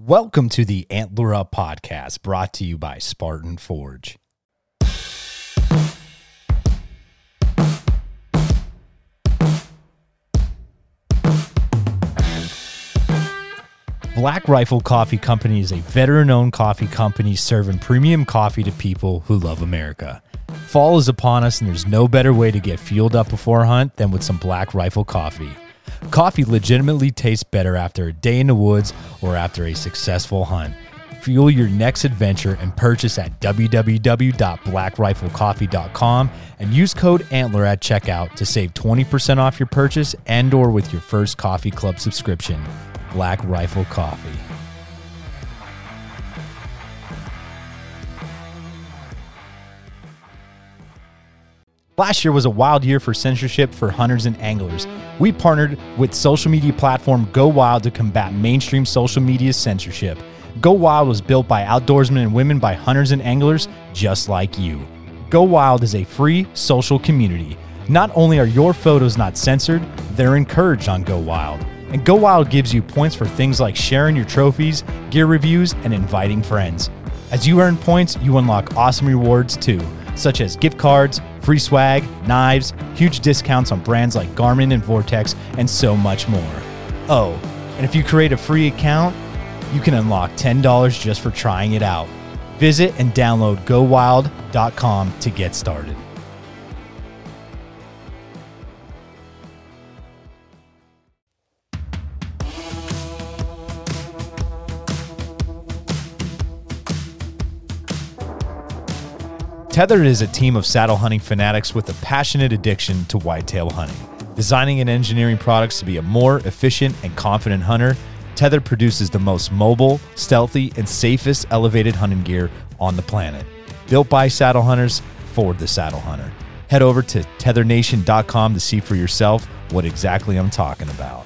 Welcome to the Antler Up podcast brought to you by Spartan Forge. Black Rifle Coffee Company is a veteran owned coffee company serving premium coffee to people who love America. Fall is upon us, and there's no better way to get fueled up before a hunt than with some Black Rifle coffee. Coffee legitimately tastes better after a day in the woods or after a successful hunt. Fuel your next adventure and purchase at www.blackriflecoffee.com and use code ANTLER at checkout to save 20% off your purchase and or with your first coffee club subscription. Black Rifle Coffee. Last year was a wild year for censorship for hunters and anglers. We partnered with social media platform Go Wild to combat mainstream social media censorship. Go Wild was built by outdoorsmen and women by hunters and anglers just like you. Go Wild is a free social community. Not only are your photos not censored, they're encouraged on Go Wild. And Go Wild gives you points for things like sharing your trophies, gear reviews, and inviting friends. As you earn points, you unlock awesome rewards too, such as gift cards, free swag, knives, huge discounts on brands like Garmin and Vortex, and so much more. Oh, and if you create a free account, you can unlock $10 just for trying it out. Visit and download gowild.com to get started. Tethrd is a team of saddle hunting fanatics with a passionate addiction to whitetail hunting. Designing and engineering products to be a more efficient and confident hunter, Tethrd produces the most mobile, stealthy, and safest elevated hunting gear on the planet. Built by saddle hunters for the saddle hunter. Head over to tethrdnation.com to see for yourself what exactly I'm talking about.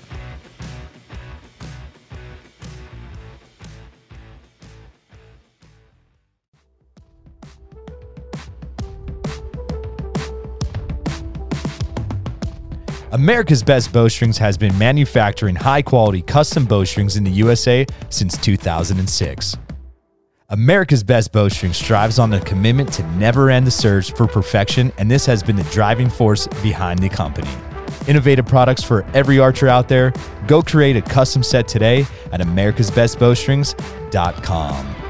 America's Best Bowstrings has been manufacturing high quality custom bowstrings in the USA since 2006. America's Best Bowstring strives on the commitment to never end the search for perfection, and this has been the driving force behind the company. Innovative products for every archer out there. Go create a custom set today at americasbestbowstrings.com.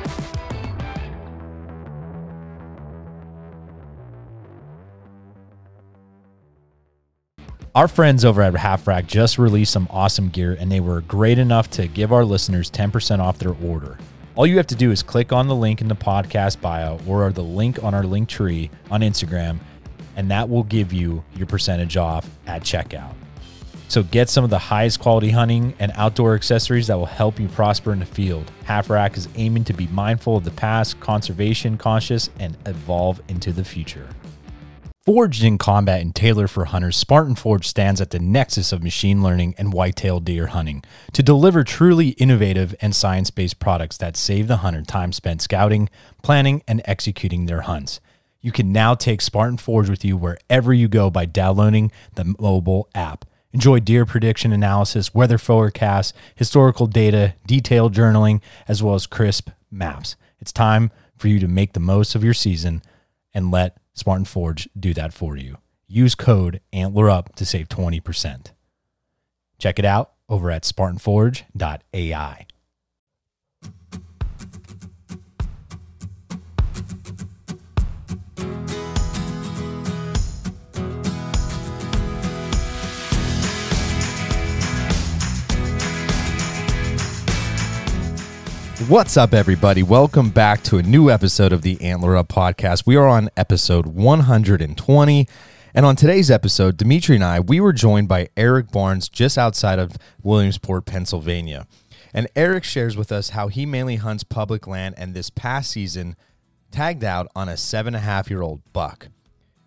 Our friends over at Half Rack just released some awesome gear, and they were great enough to give our listeners 10% off their order. All you have to do is click on the link in the podcast bio or the link on our Linktree on Instagram, and that will give you your percentage off at checkout. So get some of the highest quality hunting and outdoor accessories that will help you prosper in the field. Half Rack is aiming to be mindful of the past, conservation conscious, and evolve into the future. Forged in combat and tailored for hunters, Spartan Forge stands at the nexus of machine learning and whitetail deer hunting to deliver truly innovative and science based products that save the hunter time spent scouting, planning, and executing their hunts. You can now take Spartan Forge with you wherever you go by downloading the mobile app. Enjoy deer prediction analysis, weather forecasts, historical data, detailed journaling, as well as crisp maps. It's time for you to make the most of your season and let Spartan Forge do that for you. Use code ANTLERUP to save 20%. Check it out over at spartanforge.ai. What's up, everybody? Welcome back to a new episode of the Antler Up podcast. We are on episode 120. And on today's episode, Dimitri and I, we were joined by Eric Barnes just outside of Williamsport, Pennsylvania. And Eric shares with us how he mainly hunts public land and this past season tagged out on a seven and a half year old buck.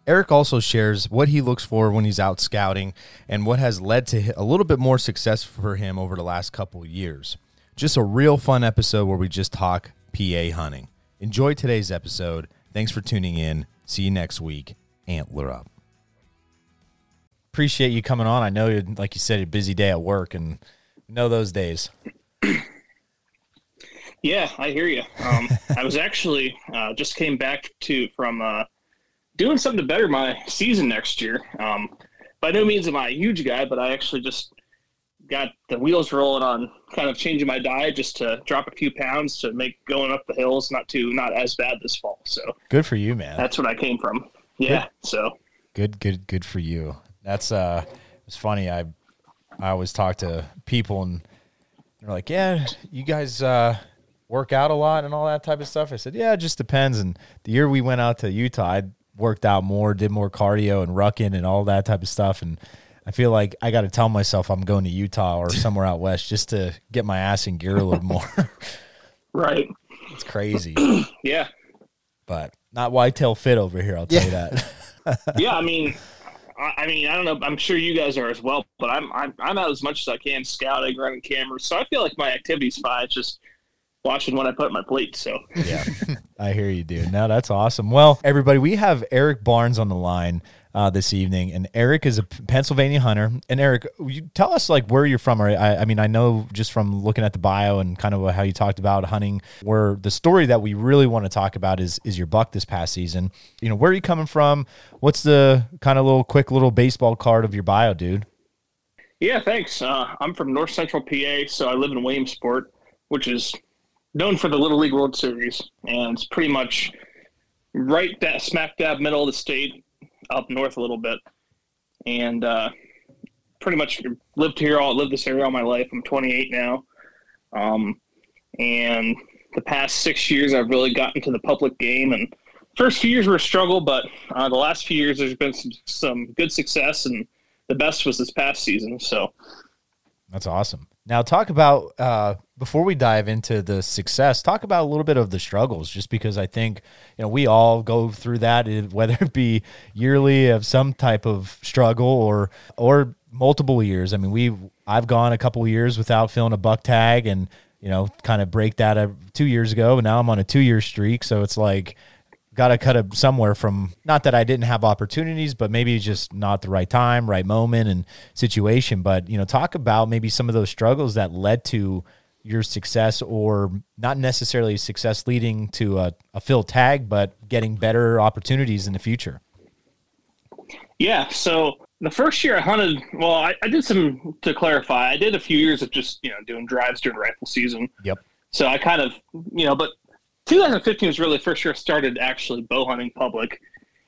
Eric also shares what he looks for when he's out scouting and what has led to a little bit more success for him over the last couple of years. Just a real fun episode where we just talk PA hunting. Enjoy today's episode. Thanks for tuning in. See you next week. Antler up. Appreciate you coming on. I know, you like you said, a busy day at work, and know those days. Yeah, I hear you. Um, I was actually uh, just came back to from uh, doing something to better my season next year. Um, by no means am I a huge guy, but I actually just got the wheels rolling on kind of changing my diet just to drop a few pounds to make going up the hills not too not as bad this fall. So good for you, man. That's what I came from. Yeah. Good. So good, good, good for you. That's uh, it's funny. I I always talk to people and they're like, "Yeah, you guys uh, work out a lot and all that type of stuff." I said, "Yeah, it just depends." And the year we went out to Utah, I worked out more, did more cardio and rucking and all that type of stuff, and I feel like I got to tell myself I'm going to Utah or somewhere out west just to get my ass in gear a little more. right. It's crazy. yeah. But not whitetail fit over here, I'll tell yeah. you that. yeah, I mean, I, I, mean, I don't know. I'm sure you guys are as well, but I'm I'm, I'm out as much as I can scouting, running cameras. So I feel like my activity's fine. It's just watching what I put on my plate. So yeah, I hear you, dude. Now that's awesome. Well, everybody, we have Eric Barnes on the line uh, this evening, and Eric is a Pennsylvania hunter. And Eric, you tell us like where you're from. I, I mean, I know just from looking at the bio and kind of how you talked about hunting, where the story that we really want to talk about is is your buck this past season. You know, where are you coming from? What's the kind of little quick little baseball card of your bio, dude? Yeah, thanks. Uh, I'm from North Central PA, so I live in Williamsport, which is known for the Little League World Series, and it's pretty much right that smack dab middle of the state up north a little bit, and uh, pretty much lived here all lived this area all my life. I'm 28 now, um, and the past six years I've really gotten to the public game. And first few years were a struggle, but uh, the last few years there's been some some good success, and the best was this past season. So that's awesome. Now, talk about uh, before we dive into the success. Talk about a little bit of the struggles, just because I think you know we all go through that, whether it be yearly of some type of struggle or or multiple years. I mean, we I've gone a couple years without filling a buck tag, and you know, kind of break that uh, two years ago, and now I'm on a two year streak. So it's like got to cut somewhere from not that I didn't have opportunities, but maybe just not the right time, right moment, and situation. But you know, talk about maybe some of those struggles that led to your success, or not necessarily success leading to a, a fill tag, but getting better opportunities in the future. Yeah. So the first year I hunted, well, I, I did some to clarify. I did a few years of just you know doing drives during rifle season. Yep. So I kind of you know, but 2015 was really the first year I started actually bow hunting public,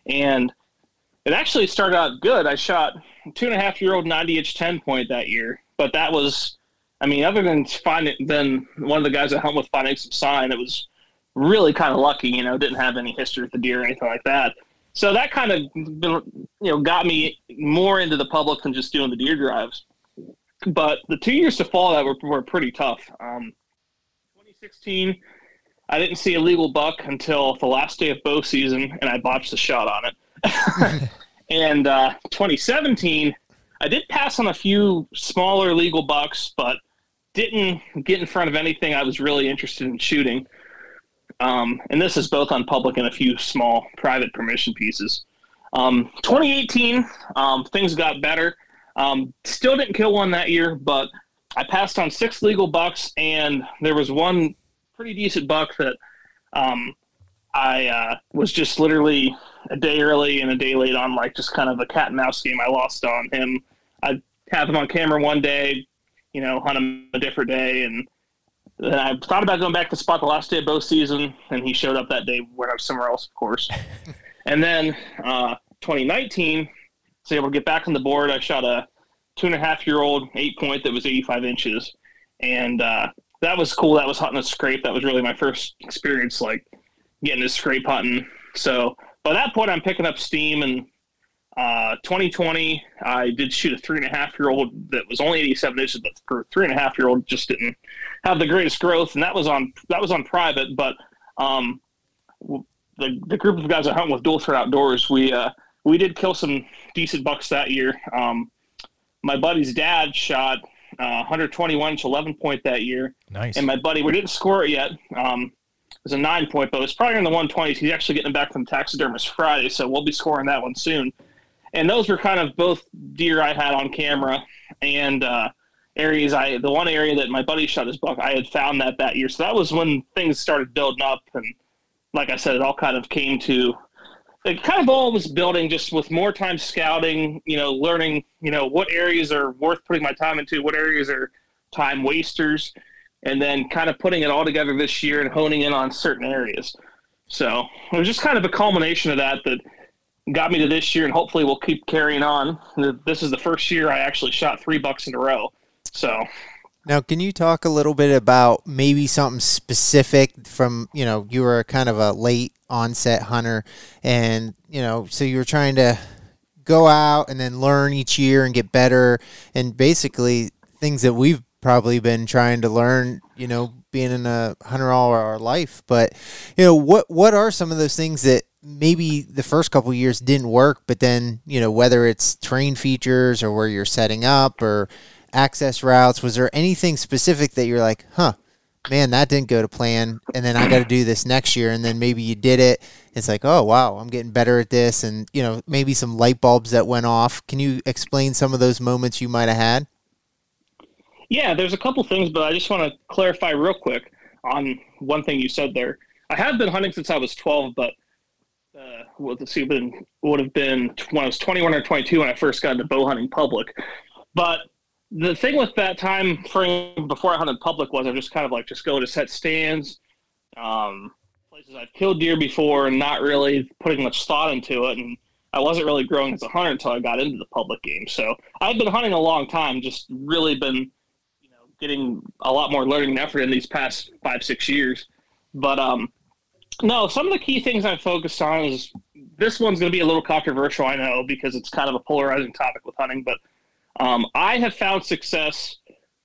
and it actually started out good. I shot two and a half year old 90 inch 10 point that year, but that was, I mean, other than finding, then one of the guys hunt with finding some sign, it was really kind of lucky. You know, didn't have any history with the deer or anything like that. So that kind of, you know, got me more into the public than just doing the deer drives. But the two years to follow that were, were pretty tough. Um, 2016 I didn't see a legal buck until the last day of bow season, and I botched the shot on it. and uh, 2017, I did pass on a few smaller legal bucks, but didn't get in front of anything I was really interested in shooting. Um, and this is both on public and a few small private permission pieces. Um, 2018, um, things got better. Um, still didn't kill one that year, but I passed on six legal bucks, and there was one pretty decent buck that um, I uh, was just literally a day early and a day late on, like just kind of a cat and mouse game. I lost on him. I have him on camera one day, you know, hunt him a different day, and then I thought about going back to spot the last day of bow season, and he showed up that day where I was somewhere else, of course. and then uh, 2019, was able to get back on the board. I shot a two and a half year old eight point that was 85 inches, and uh, that was cool. That was hunting a scrape. That was really my first experience, like getting a scrape hunting. So by that point, I'm picking up steam. And uh, 2020, I did shoot a three and a half year old that was only 87 inches, but for three and a half year old, just didn't have the greatest growth. And that was on that was on private. But um, the the group of guys I hunt with Dual Threat Outdoors, we uh, we did kill some decent bucks that year. Um, my buddy's dad shot uh, 121 inch 11 point that year. Nice. And my buddy, we didn't score it yet. Um, it was a nine point, but it was probably in the 120s. He's actually getting back from taxidermist Friday, so we'll be scoring that one soon. And those were kind of both deer I had on camera, and uh, areas I the one area that my buddy shot his buck I had found that that year. So that was when things started building up and like I said, it all kind of came to it kind of all was building just with more time scouting, you know, learning, you know, what areas are worth putting my time into, what areas are time wasters, and then kind of putting it all together this year and honing in on certain areas. So it was just kind of a culmination of that that got me to this year, and hopefully we'll keep carrying on. This is the first year I actually shot three bucks in a row. So now, can you talk a little bit about maybe something specific from, you know, you were kind of a late onset hunter and, you know, so you were trying to go out and then learn each year and get better and basically things that we've probably been trying to learn, you know, being in a hunter all our life. But, you know, what what are some of those things that maybe the first couple years didn't work, but then, you know, whether it's terrain features or where you're setting up or access routes? Was there anything specific that you're like, huh, man, that didn't go to plan, and then I got to do this next year, and then maybe you did it. It's like, oh wow, I'm getting better at this, and you know, maybe some light bulbs that went off. Can you explain some of those moments you might have had? Yeah, there's a couple things, but I just want to clarify real quick on one thing you said there. I have been hunting since I was 12, but uh, would have been would have been when I was 21 or 22 when I first got into bow hunting public. But the thing with that time frame before I hunted public was I just kind of like just go to set stands, um, places I've killed deer before, and not really putting much thought into it. And I wasn't really growing as a hunter until I got into the public game. So I've been hunting a long time, just really been, you know, getting a lot more learning and effort in these past five six years. But um, no, some of the key things I focused on is this one's going to be a little controversial, I know, because it's kind of a polarizing topic with hunting, but um, I have found success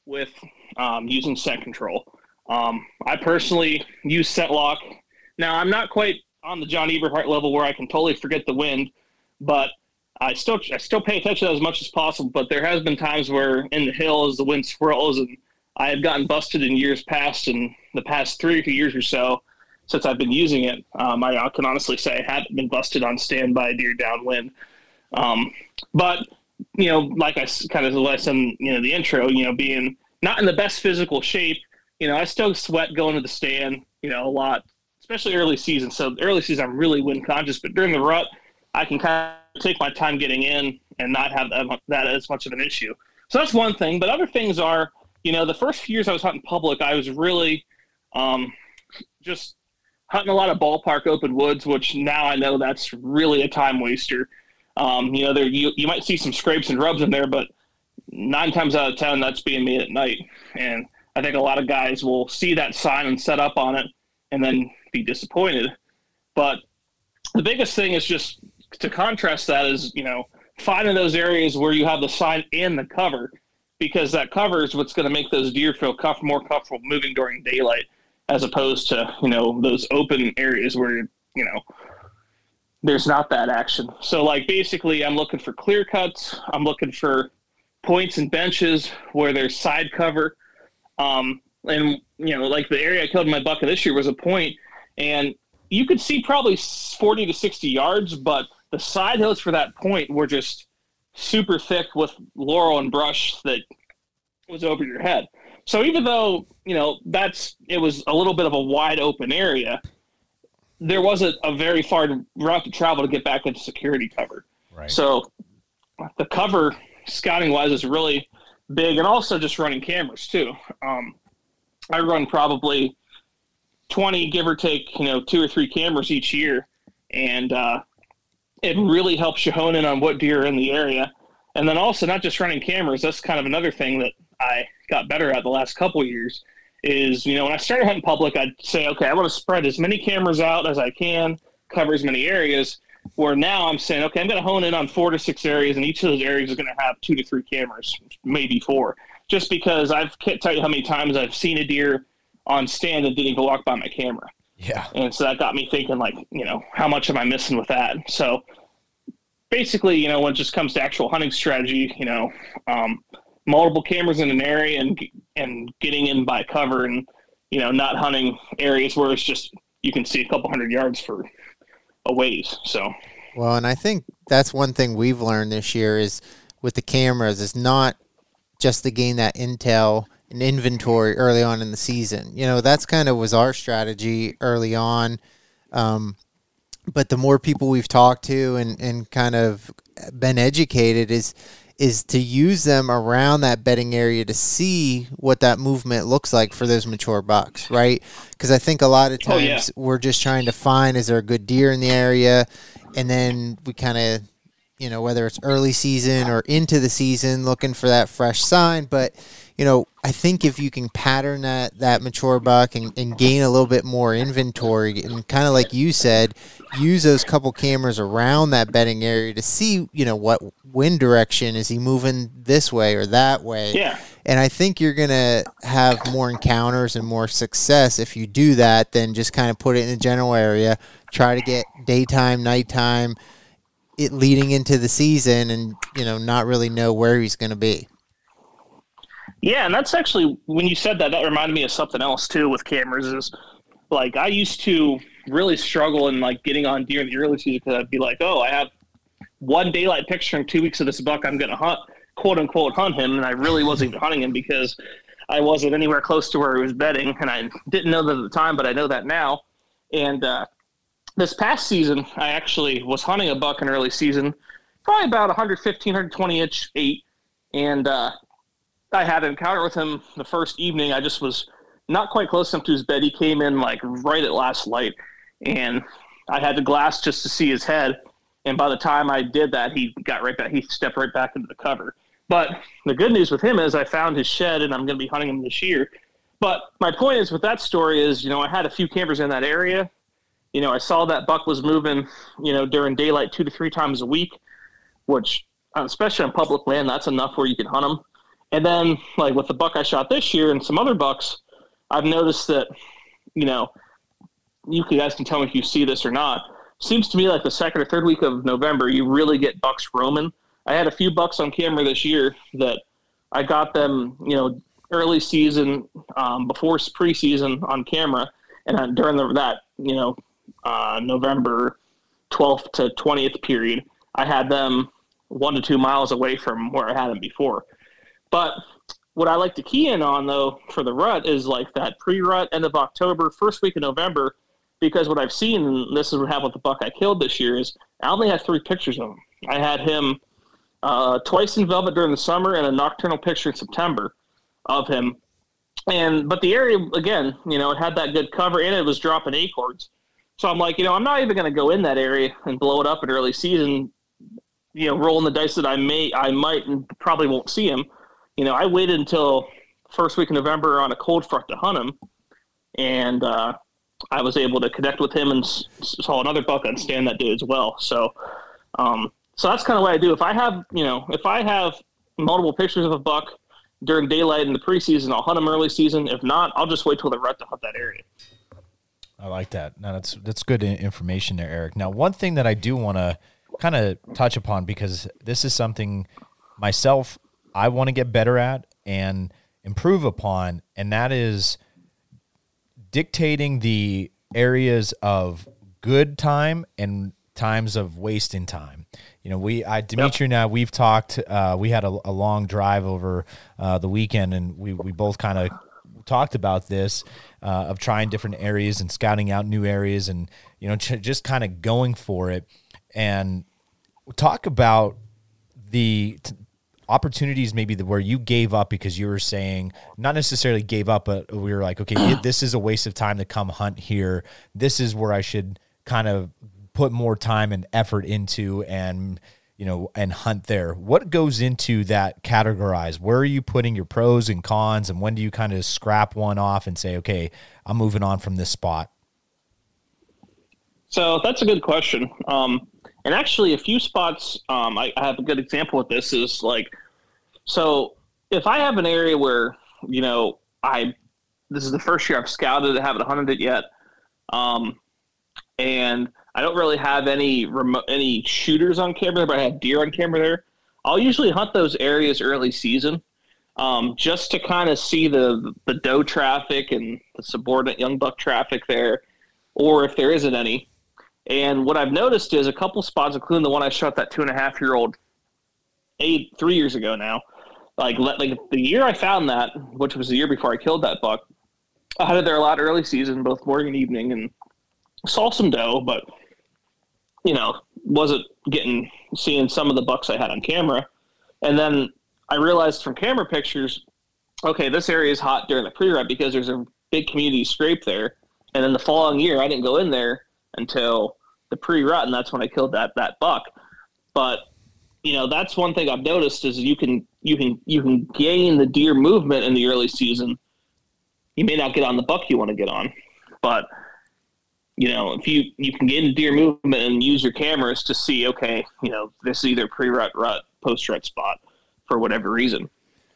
with um, using scent control. Um, I personally use ScentLok. Now, I'm not quite on the John Eberhart level where I can totally forget the wind, but I still I still pay attention to as much as possible. But there has been times where in the hills the wind swirls, and I have gotten busted in years past. In the past three or two years or so, since I've been using it, um, I, I, can honestly say I haven't been busted on standby deer downwind. Um, but you know, like I kind of lesson, you know, the intro, you know, being not in the best physical shape, you know, I still sweat going to the stand, you know, a lot, especially early season. So early season, I'm really wind conscious, but during the rut, I can kind of take my time getting in and not have that, that as much of an issue. So that's one thing. But other things are, you know, the first few years I was hunting public, I was really um, just hunting a lot of ballpark open woods, which now I know that's really a time waster. Um, you know, there you, you might see some scrapes and rubs in there, but nine times out of ten, that's being made at night. And I think a lot of guys will see that sign and set up on it and then be disappointed. But the biggest thing is just to contrast that is, you know, finding those areas where you have the sign and the cover because that cover is what's going to make those deer feel more comfortable moving during daylight as opposed to, you know, those open areas where, you know, there's not that action. So like basically I'm looking for clear cuts. I'm looking for points and benches where there's side cover. Um, and you know, like the area I killed my bucket this year was a point and you could see probably 40 to 60 yards, but the side hills for that point were just super thick with laurel and brush that was over your head. So even though, you know, that's it was a little bit of a wide open area, there wasn't a very far route to travel to get back into security cover. Right. So the cover scouting wise is really big, and also just running cameras too. Um, I run probably twenty, give or take, you know, two or three cameras each year, and uh, it really helps you hone in on what deer are in the area. And then also not just running cameras. That's kind of another thing that I got better at the last couple years is, you know, when I started hunting public, I'd say, okay, I want to spread as many cameras out as I can, cover as many areas. Where now I'm saying, okay, I'm going to hone in on four to six areas, and each of those areas is going to have two to three cameras, maybe four. Just because I can't tell you how many times I've seen a deer on stand and didn't even walk by my camera. Yeah. And so that got me thinking, like, you know, how much am I missing with that? So basically, you know, when it just comes to actual hunting strategy, you know, um, multiple cameras in an area and and getting in by cover and you know not hunting areas where it's just you can see a couple hundred yards for a ways. So well, and I think that's one thing we've learned this year is with the cameras is not just to gain that intel and inventory early on in the season. You know, that's kind of was our strategy early on. Um, but the more people we've talked to and, and kind of been educated is is to use them around that bedding area to see what that movement looks like for those mature bucks, right? Because I think a lot of times oh, yeah. we're just trying to find is there a good deer in the area, and then we kind of, you know, whether it's early season or into the season, looking for that fresh sign, but you know, I think if you can pattern that that mature buck and, and gain a little bit more inventory and kind of like you said, use those couple cameras around that bedding area to see, you know, what wind direction is he moving this way or that way. Yeah. And I think you're gonna have more encounters and more success if you do that than just kind of put it in a general area, try to get daytime, nighttime, it leading into the season and, you know, not really know where he's gonna be. Yeah, and that's actually when you said that, that reminded me of something else too with cameras. Is like I used to really struggle in like getting on deer in the early season because I'd be like, oh, I have one daylight picture in two weeks of this buck I'm going to hunt, quote unquote, hunt him, and I really wasn't hunting him because I wasn't anywhere close to where he was bedding, and I didn't know that at the time, but I know that now. And uh, this past season, I actually was hunting a buck in early season, probably about 115, 120 inch eight, and uh, I had an encounter with him the first evening. I just was not quite close enough to his bed. He came in like right at last light, and I had the glass just to see his head. And by the time I did that, he got right back. He stepped right back into the cover. But the good news with him is I found his shed, and I'm going to be hunting him this year. But my point is with that story is, you know, I had a few cameras in that area. You know, I saw that buck was moving, you know, during daylight two to three times a week, which, especially on public land, that's enough where you can hunt them. And then, like with the buck I shot this year and some other bucks, I've noticed that, you know, you guys can tell me if you see this or not. Seems to me like the second or third week of November, you really get bucks roaming. I had a few bucks on camera this year that I got them, you know, early season um, before preseason on camera, and during the, that, you know, uh, November 12th to 20th period, I had them one to two miles away from where I had them before. But what I like to key in on though for the rut is like that pre-rut end of October, first week of November, because what I've seen, and this is what happened with the buck I killed this year, is I only had three pictures of him. I had him uh, twice in velvet during the summer and a nocturnal picture in September of him. And but the area again, you know, it had that good cover and it was dropping acorns. So I'm like, you know, I'm not even going to go in that area and blow it up in early season. You know, rolling the dice that I may, I might, and probably won't see him you know, I waited until first week of November on a cold front to hunt him, and uh, I was able to connect with him and saw another buck on stand that day as well. So, um, so that's kind of what I do. If I have, you know, if I have multiple pictures of a buck during daylight in the preseason, I'll hunt him early season. If not, I'll just wait till the rut to hunt that area. I like that. Now that's that's good information there, Eric. Now, one thing that I do want to kind of touch upon because this is something myself I want to get better at and improve upon, and that is dictating the areas of good time and times of wasting time. You know, we, I, Dimitri yep. and I, we've talked, uh, we had a, a long drive over uh, the weekend and we, we both kind of talked about this uh, of trying different areas and scouting out new areas and, you know, ch- just kind of going for it. And talk about the, t- opportunities maybe the, where you gave up because you were saying not necessarily gave up but we were like okay this is a waste of time to come hunt here. This is where i should kind of put more time and effort into and you know and hunt there. What goes into that categorize where are you putting your pros and cons and when do you kind of scrap one off and say okay i'm moving on from this spot so that's a good question. Um, and actually, a few spots, um, I, I, have a good example of this is like so if I have an area where, you know, I this is the first year I've scouted, I haven't hunted it yet, um, and I don't really have any any shooters on camera, but I have deer on camera there. I'll usually hunt those areas early season, um, just to kind of see the the doe traffic and the subordinate young buck traffic there, or if there isn't any. And what I've noticed is a couple spots, including the one I shot that two and a half year old eight three years ago now like like the year I found that, which was the year before I killed that buck, I it there a lot early season, both morning and evening, and saw some doe, but you know wasn't getting seeing some of the bucks I had on camera, and then I realized from camera pictures, okay, this area is hot during the pre-rut because there's a big community scrape there, and then the following year I didn't go in there until the pre-rut, and that's when I killed that that buck. But you know that's one thing I've noticed is you can you can you can gain the deer movement in the early season. You may not get on the buck you want to get on, but you know if you you can get into deer movement and use your cameras to see okay you know this is either pre-rut rut post rut spot for whatever reason.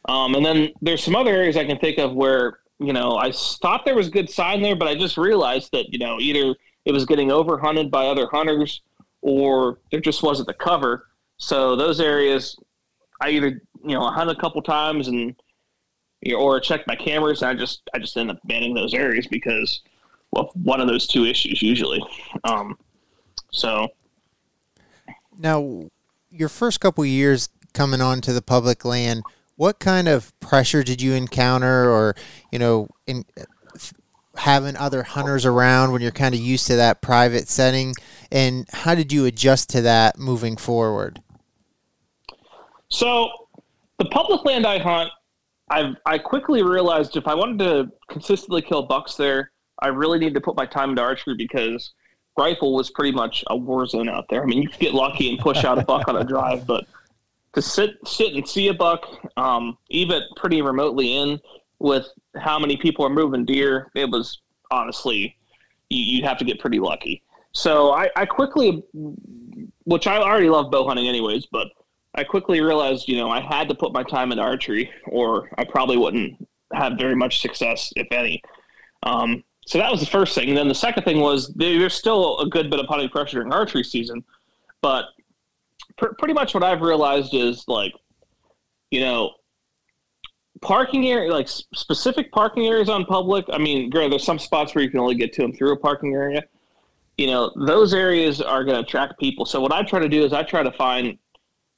Um, and then there's some other areas I can think of where you know I thought there was good sign there, but I just realized that you know either it was getting over hunted by other hunters or there just wasn't the cover. So those areas, I either you know I hunt a couple times and or check my cameras, and I just I just end up banning those areas because well one of those two issues usually. Um, so now, your first couple years coming onto the public land, what kind of pressure did you encounter, or you know, in having other hunters around when you're kind of used to that private setting, and how did you adjust to that moving forward? So, the public land I hunt, I I quickly realized if I wanted to consistently kill bucks there, I really need to put my time into archery because rifle was pretty much a war zone out there. I mean, you could get lucky and push out a buck on a drive, but to sit sit and see a buck, um, even pretty remotely in with how many people are moving deer, it was honestly you, would have to get pretty lucky. So I, I quickly, which I already love bow hunting anyways, but I quickly realized you know I had to put my time into archery, or I probably wouldn't have very much success, if any. Um, so that was the first thing. And then the second thing was there's still a good bit of hunting pressure during archery season, but pr- pretty much what I've realized is like, you know, parking area, like specific parking areas on public. I mean, granted, there's some spots where you can only get to them through a parking area. You know, those areas are going to attract people. So what I try to do is I try to find,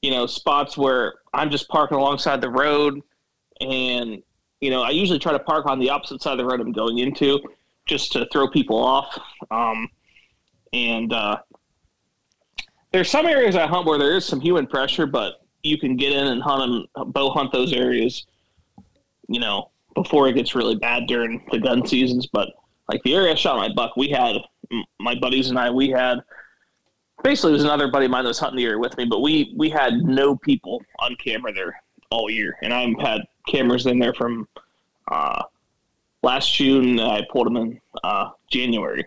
you know, spots where I'm just parking alongside the road, and you know, I usually try to park on the opposite side of the road I'm going into, just to throw people off. Um, and uh, there's some areas I hunt where there is some human pressure, but you can get in and hunt them, bow hunt those areas, you know, before it gets really bad during the gun seasons. But like the area I shot my buck, we had my buddies and I, we had basically it was another buddy of mine that was hunting the area with me, but we we had no people on camera there all year, and I've had cameras in there from uh, last June. I pulled them in uh, January,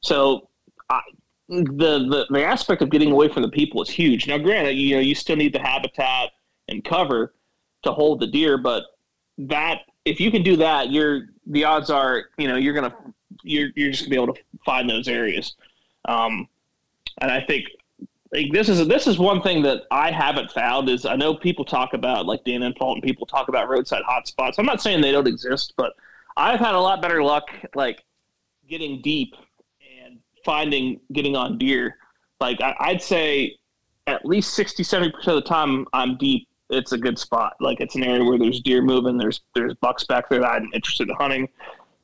so I, the, the the aspect of getting away from the people is huge. Now, granted, you know you still need the habitat and cover to hold the deer, but that if you can do that, you're the odds are you know you're gonna you're you're just gonna be able to find those areas. Um, and I think like this is this is one thing that I haven't found is I know people talk about like Dan and people talk about roadside hotspots. I'm not saying they don't exist, but I've had a lot better luck like getting deep and finding getting on deer. Like I, would say at least 60, 70% of the time I'm deep, it's a good spot. Like it's an area where there's deer moving, there's there's bucks back there that I'm interested in hunting.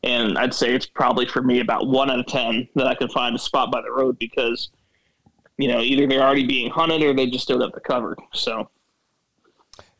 And I'd say it's probably for me about one out of ten that I can find a spot by the road because, you know, either they're already being hunted or they just don't have the cover. So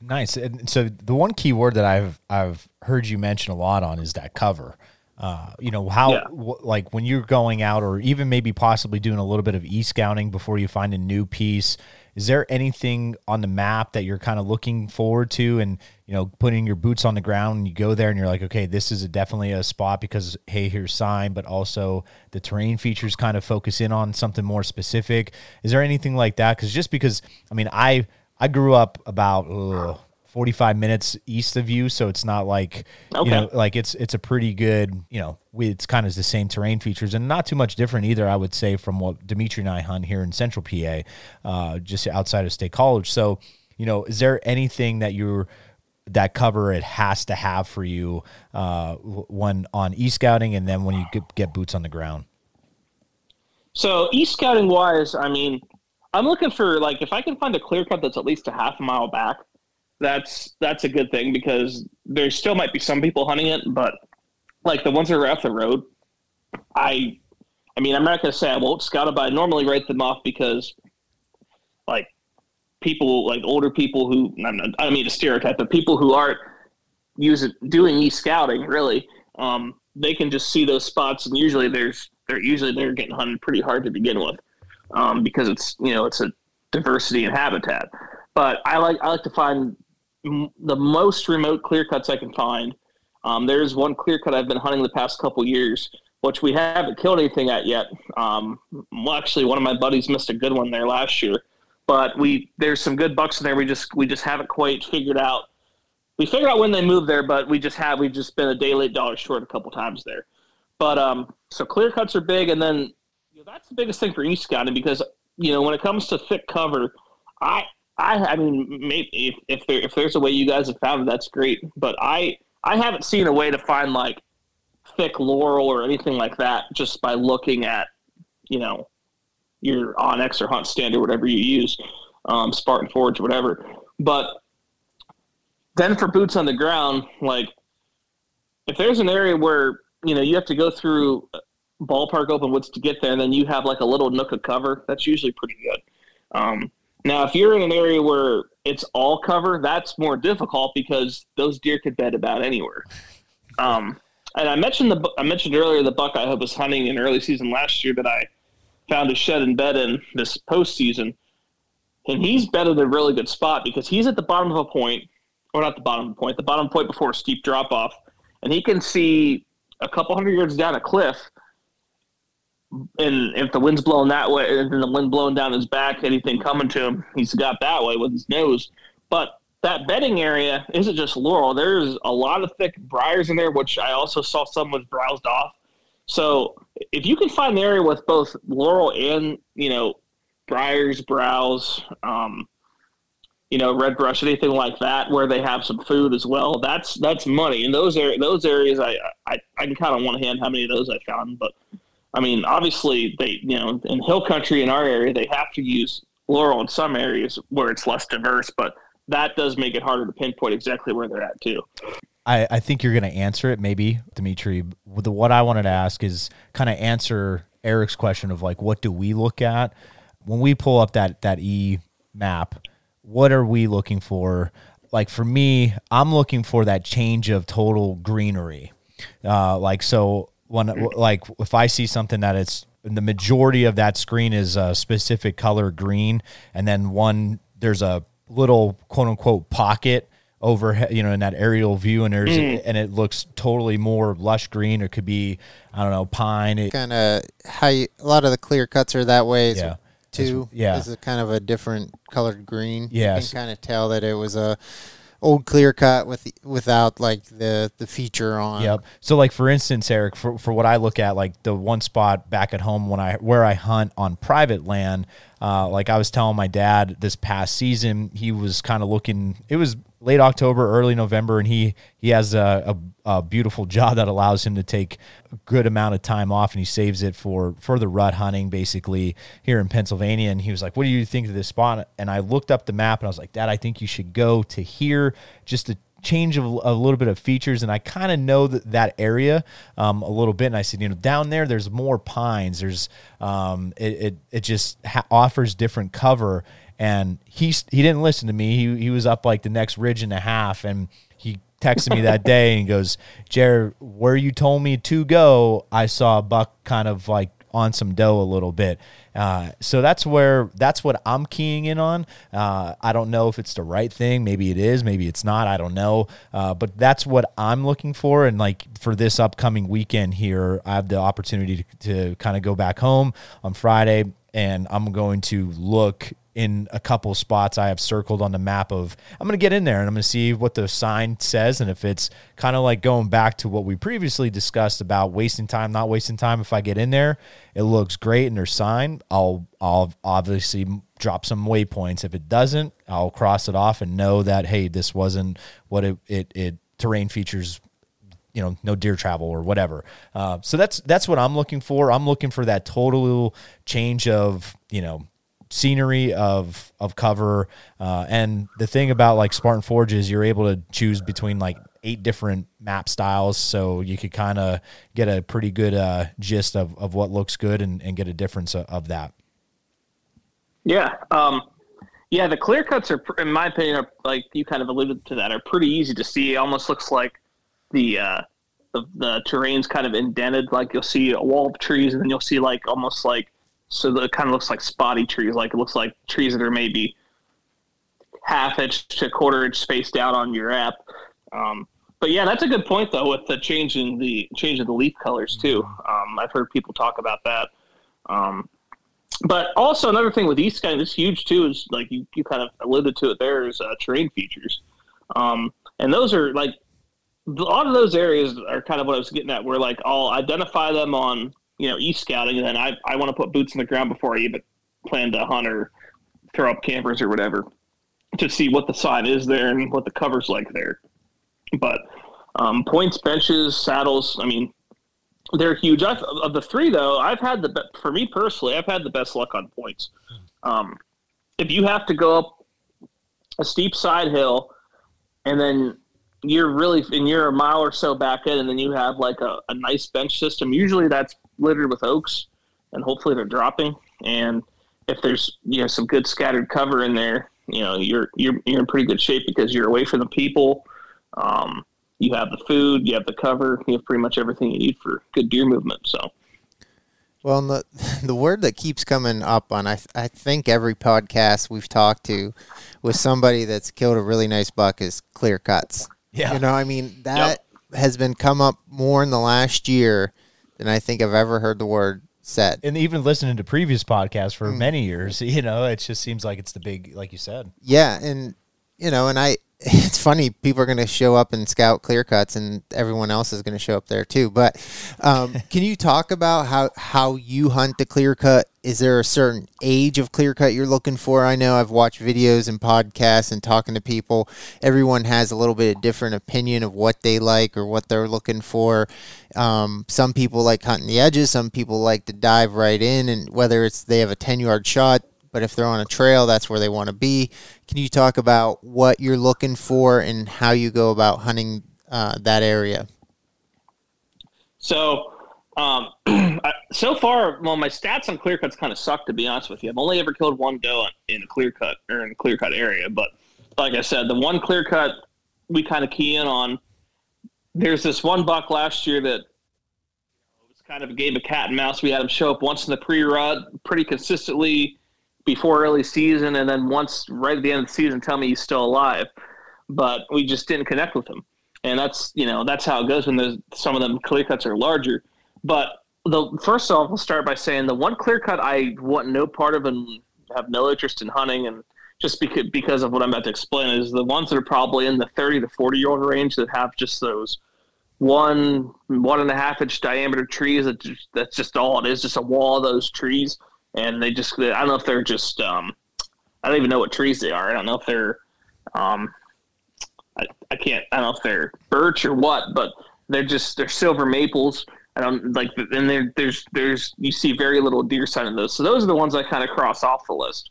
nice. And so the one key word that I've I've heard you mention a lot on is that cover. Uh, you know how yeah. w- like when you're going out or even maybe possibly doing a little bit of e-scouting before you find a new piece is there anything on the map that you're kind of looking forward to and you know putting your boots on the ground and you go there and you're like okay this is a, definitely a spot because hey here's sign but also the terrain features kind of focus in on something more specific is there anything like that because just because i mean i i grew up about ugh, 45 minutes east of you so it's not like okay. you know like it's it's a pretty good you know we, it's kind of the same terrain features and not too much different either i would say from what dimitri and i hunt here in central pa uh, just outside of state college so you know is there anything that you're that cover it has to have for you uh, when on e-scouting and then when you get, get boots on the ground so e-scouting wise i mean i'm looking for like if i can find a clear cut that's at least a half a mile back that's that's a good thing because there still might be some people hunting it, but like the ones that are off the road, I, I mean, I'm not to say I won't scout it, but I normally write them off because, like, people like older people who not, I don't mean to stereotype, but people who aren't using doing e scouting really, um, they can just see those spots, and usually there's they're usually they're getting hunted pretty hard to begin with, um, because it's you know it's a diversity in habitat. But I like I like to find the most remote clear cuts I can find. Um, there's one clear cut I've been hunting the past couple years, which we haven't killed anything at yet. Um, well, actually, one of my buddies missed a good one there last year, but we there's some good bucks in there. We just we just haven't quite figured out. We figured out when they moved there, but we just have we've just been a day late, dollar short a couple times there. But um, so clear cuts are big, and then that's the biggest thing for e scouting because you know when it comes to thick cover, I I, I mean, maybe if, if there if there's a way you guys have found it, that's great. But I I haven't seen a way to find like thick laurel or anything like that just by looking at you know your onX or HuntStand or whatever you use, um, Spartan Forge, or whatever. But then for boots on the ground, like if there's an area where you know you have to go through ballpark open woods to get there, and then you have like a little nook of cover, that's usually pretty good. Um, now, if you're in an area where it's all cover, that's more difficult because those deer could bed about anywhere. Um, and I mentioned the I mentioned earlier the buck I was hunting in early season last year that I found a shed and bed in this postseason, and he's bedded a really good spot because he's at the bottom of a point, or not the bottom of the point, the bottom point before a steep drop off, and he can see a couple hundred yards down a cliff and if the wind's blowing that way, and the wind blowing down his back, anything coming to him, he's got that way with his nose. But that bedding area isn't just laurel. There's a lot of thick briars in there, which I also saw some was browsed off. So if you can find the area with both laurel and you know briars, browse, um, you know red brush, anything like that, where they have some food as well, that's that's money. In those areas, those areas, I I, I can count on one hand how many of those I found, but I mean, obviously, they you know in hill country in our area they have to use laurel in some areas where it's less diverse, but that does make it harder to pinpoint exactly where they're at too. I, I think you're going to answer it, maybe, Dimitri. The, what I wanted to ask is kind of answer Eric's question of like, what do we look at when we pull up that that e map? What are we looking for? Like for me, I'm looking for that change of total greenery. Uh, like so, when like if I see something that it's the majority of that screen is a specific color green, and then one there's a little quote unquote pocket over you know in that aerial view and there's mm. and it looks totally more lush green. Or could be I don't know pine. Kind of how you, a lot of the clear cuts are that way yeah. Too. yeah. Is a kind of a different colored green. Yeah you can kind of tell that it was a old clear cut with without like the the feature on. Yep. So like for instance, Eric, for, for what I look at, like the one spot back at home when I where I hunt on private land, uh, like I was telling my dad this past season, he was kind of looking. It was late October, early November, and he he has a, a, a, beautiful job that allows him to take a good amount of time off, and he saves it for further rut hunting, basically here in Pennsylvania. And he was like, "What do you think of this spot?" And I looked up the map, and I was like, "Dad, I think you should go to here just to." change of a little bit of features and i kind of know that, that area um, a little bit and i said you know down there there's more pines there's um, it, it, it just ha- offers different cover and he he didn't listen to me. He he was up like the next ridge and a half, and he texted me that day and he goes, "Jared, where you told me to go, I saw a buck kind of like on some doe a little bit." Uh, so that's where that's what I'm keying in on. Uh, I don't know if it's the right thing. Maybe it is. Maybe it's not. I don't know. Uh, but that's what I'm looking for. And like for this upcoming weekend here, I have the opportunity to, to kind of go back home on Friday, and I'm going to look in a couple spots I have circled on the map of I'm going to get in there and I'm going to see what the sign says and if it's kind of like going back to what we previously discussed about wasting time not wasting time. If I get in there it looks great and there's sign. I'll I'll obviously drop some waypoints. If it doesn't I'll cross it off and know that hey this wasn't what it it, it terrain features you know no deer travel or whatever uh, so that's that's what i'm looking for i'm looking for that total change of you know scenery of of cover. Uh, and the thing about like Spartan Forge is you're able to choose between like eight different map styles, so you could kind of get a pretty good uh, gist of, of what looks good and, and get a difference of, of that. Yeah. Um, yeah, the clear cuts are, in my opinion, are, like you kind of alluded to that, are pretty easy to see. Almost looks like the uh, the, the terrain's kind of indented. Like you'll see a wall of trees, and then you'll see like almost like so that it kind of looks like spotty trees. Like it looks like trees that are maybe half inch to quarter inch spaced out on your app. Um, but yeah, that's a good point though with the changing the changing the leaf colors too. Um, I've heard people talk about that. Um, but also another thing with East Sky that's huge too is like you, you kind of alluded to it there is uh, terrain features, um, and those are like a lot of those areas are kind of what I was getting at. Where like I'll identify them on you know e scouting, and then I I want to put boots in the ground before I even plan to hunt or throw up campers or whatever to see what the sign is there and what the cover's like there. But um, points, benches, saddles. I mean, they're huge. I've, of the three, though, I've had the for me personally, I've had the best luck on points. Um, if you have to go up a steep side hill, and then you're really and you're a mile or so back in, and then you have like a, a nice bench system. Usually, that's littered with oaks, and hopefully they're dropping. And if there's you know some good scattered cover in there, you know you're you're you're in pretty good shape because you're away from the people. Um, you have the food, you have the cover, you have pretty much everything you need for good deer movement. So, well, the the word that keeps coming up on I I think every podcast we've talked to with somebody that's killed a really nice buck is clear cuts. Yeah, you know, I mean that yep. has been come up more in the last year than I think I've ever heard the word said. And even listening to previous podcasts for mm. many years, you know, it just seems like it's the big, like you said. Yeah, and you know, and I it's funny people are going to show up and scout clear cuts and everyone else is going to show up there too. But um, can you talk about how how you hunt the clear cut? Is there a certain age of clear cut you're looking for? I know i've watched videos and podcasts and talking to people. Everyone has a little bit of different opinion of what they like or what they're looking for. Um, some people like hunting the edges some people like to dive right in and whether it's they have a 10 yard shot but if they're on a trail, that's where they want to be. Can you talk about what you're looking for and how you go about hunting uh, that area? So, um, so far, well, my stats on clear cuts kind of suck to be honest with you. I've only ever killed one doe in a clear cut or in a clear cut area, but like I said, the one clear cut we kind of key in on. There's this one buck last year that was kind of a game of cat and mouse. We had him show up once in the pre-rut pretty consistently before early season, and then once right at the end of the season, tell me he's still alive. But we just didn't connect with him, and that's you know that's how it goes when there's some of them clear cuts are larger. But the first off, I'll start by saying the one clear cut I want no part of and have no interest in hunting, and just because because of what I'm about to explain is the ones that are probably in the 30 to 40 year old range that have just those one one and a half inch diameter trees that just, that's just all it is, just a wall of those trees and they just I don't know if they're just um, I don't even know what trees they are. I don't know if they're um, I, I can't I don't know if they're birch or what, but they're just they're silver maples. I don't like and there there's there's you see very little deer sign in those. So those are the ones I kind of cross off the list.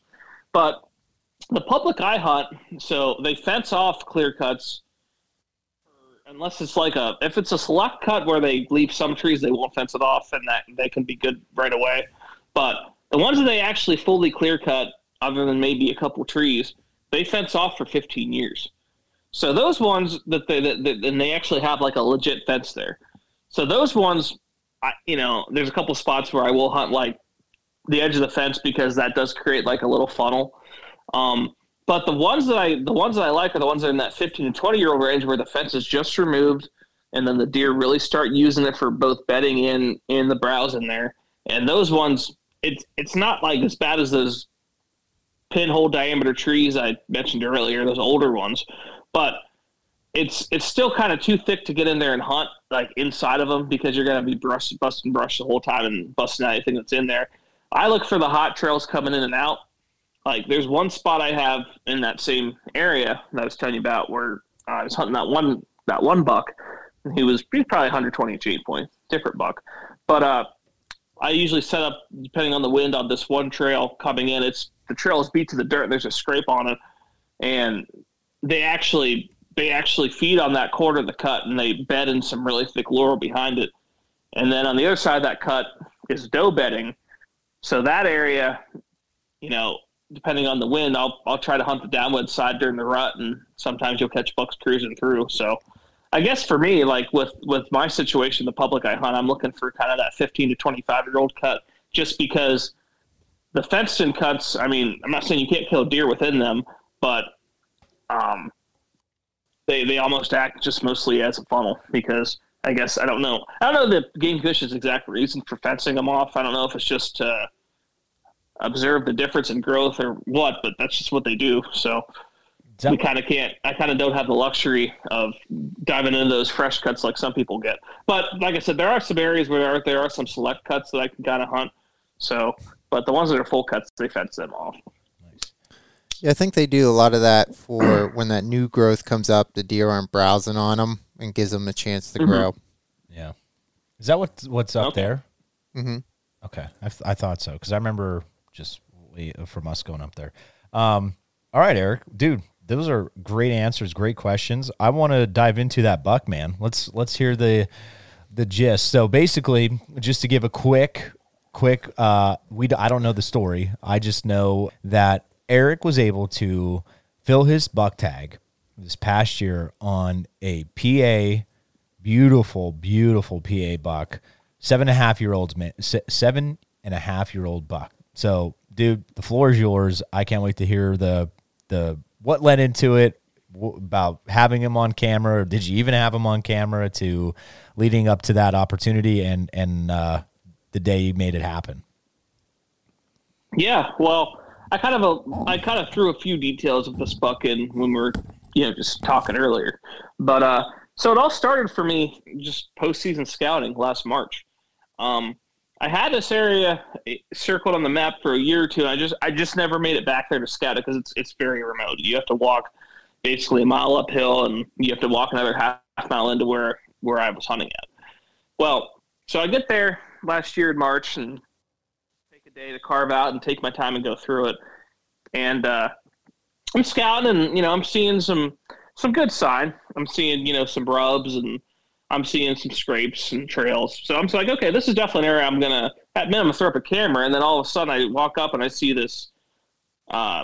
But the public I hunt, so they fence off clear cuts unless it's like a if it's a select cut where they leave some trees they won't fence it off and that they can be good right away but the ones that they actually fully clear cut, other than maybe a couple trees, they fence off for 15 years. So those ones that they that, that and they actually have like a legit fence there. So those ones, I, you know, there's a couple spots where I will hunt like the edge of the fence because that does create like a little funnel. Um, but the ones that I the ones that I like are the ones that are in that 15 to 20 year old range where the fence is just removed, and then the deer really start using it for both bedding in in the browse in there. And those ones, it's it's not like as bad as those pinhole diameter trees I mentioned earlier, those older ones, but it's it's still kind of too thick to get in there and hunt like inside of them because you're gonna be brush, busting brush the whole time and busting out anything that's in there. I look for the hot trails coming in and out. Like there's one spot I have in that same area that I was telling you about where I was hunting that one that one buck. He was, he was probably 120 eight point, different buck, but uh, I usually set up depending on the wind on this one trail coming in. It's the trail is beat to the dirt. There's a scrape on it, and they actually they actually feed on that quarter of the cut, and they bed in some really thick laurel behind it. And then on the other side of that cut is doe bedding. So that area, you know, depending on the wind, I'll I'll try to hunt the downwind side during the rut, and sometimes you'll catch bucks cruising through. So I guess for me, like with with my situation, the public I hunt, I'm looking for kind of that 15 to 25 year old cut, just because the fenced in cuts. I mean, I'm not saying you can't kill deer within them, but um, they they almost act just mostly as a funnel because I guess I don't know. I don't know the game fish's exact reason for fencing them off. I don't know if it's just to observe the difference in growth or what, but that's just what they do. So we kind of can't. I kind of don't have the luxury of diving into those fresh cuts like some people get. But like I said, there are some areas where there are, there are some select cuts that I can kind of hunt. So, but the ones that are full cuts, they fence them off. Nice. Yeah, I think they do a lot of that for when that new growth comes up. The deer aren't browsing on them and gives them a chance to mm-hmm. grow. Yeah, is that what what's up okay. there? Mm-hmm. Okay, I, th- I thought so because I remember just from us going up there. Um, all right, Eric, dude, those are great answers, great questions. I want to dive into that buck, man. Let's let's hear the the gist. So basically, just to give a quick quick uh we I don't know the story. I just know that Eric was able to fill his buck tag this past year on a PA beautiful beautiful PA buck. Seven and a half year old man, seven and a half year old buck. So, dude, the floor is yours. I can't wait to hear the the what led into it about having him on camera. Did you even have him on camera to leading up to that opportunity and and uh, the day you made it happen? Yeah, well, I kind of a, I kind of threw a few details of this buck in when we were you know just talking earlier, but uh, so it all started for me just postseason scouting last March. Um, I had this area circled on the map for a year or two. I just I just never made it back there to scout it because it's it's very remote. You have to walk basically a mile uphill, and you have to walk another half mile into where where I was hunting at. Well, so I get there last year in March and take a day to carve out and take my time and go through it. And uh, I'm scouting, and you know I'm seeing some some good sign. I'm seeing you know some rubs and I'm seeing some scrapes and trails. So I'm like, okay, this is definitely an area I'm gonna at minimum throw up a camera, and then all of a sudden I walk up and I see this uh,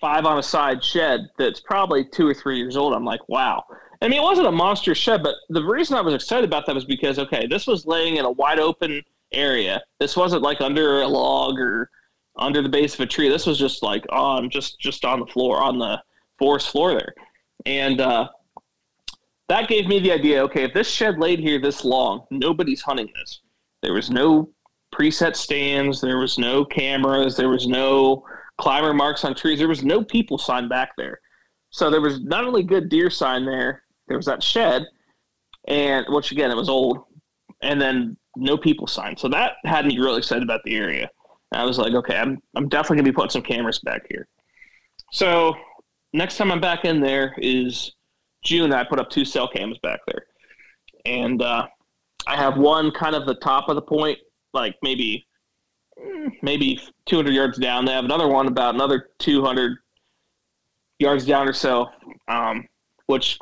five on a side shed that's probably two or three years old. I'm like, wow. I mean, it wasn't a monster shed, but the reason I was excited about that was because okay, this was laying in a wide open area. This wasn't like under a log or under the base of a tree. This was just like on just just on the floor on the forest floor there, and uh, that gave me the idea okay, if this shed laid here this long, nobody's hunting this. There was no preset stands, there was no cameras, there was no climber marks on trees, there was no people sign back there. So there was not only good deer sign there, there was that shed, and which again it was old, and then no people sign. So that had me really excited about the area. I was like, okay, I'm I'm definitely gonna be putting some cameras back here. So next time I'm back in there is June, I put up two cell cams back there, and uh, I have one kind of the top of the point, like maybe mm, maybe 200 yards down. They have another one about another 200 yards down or so, um, which,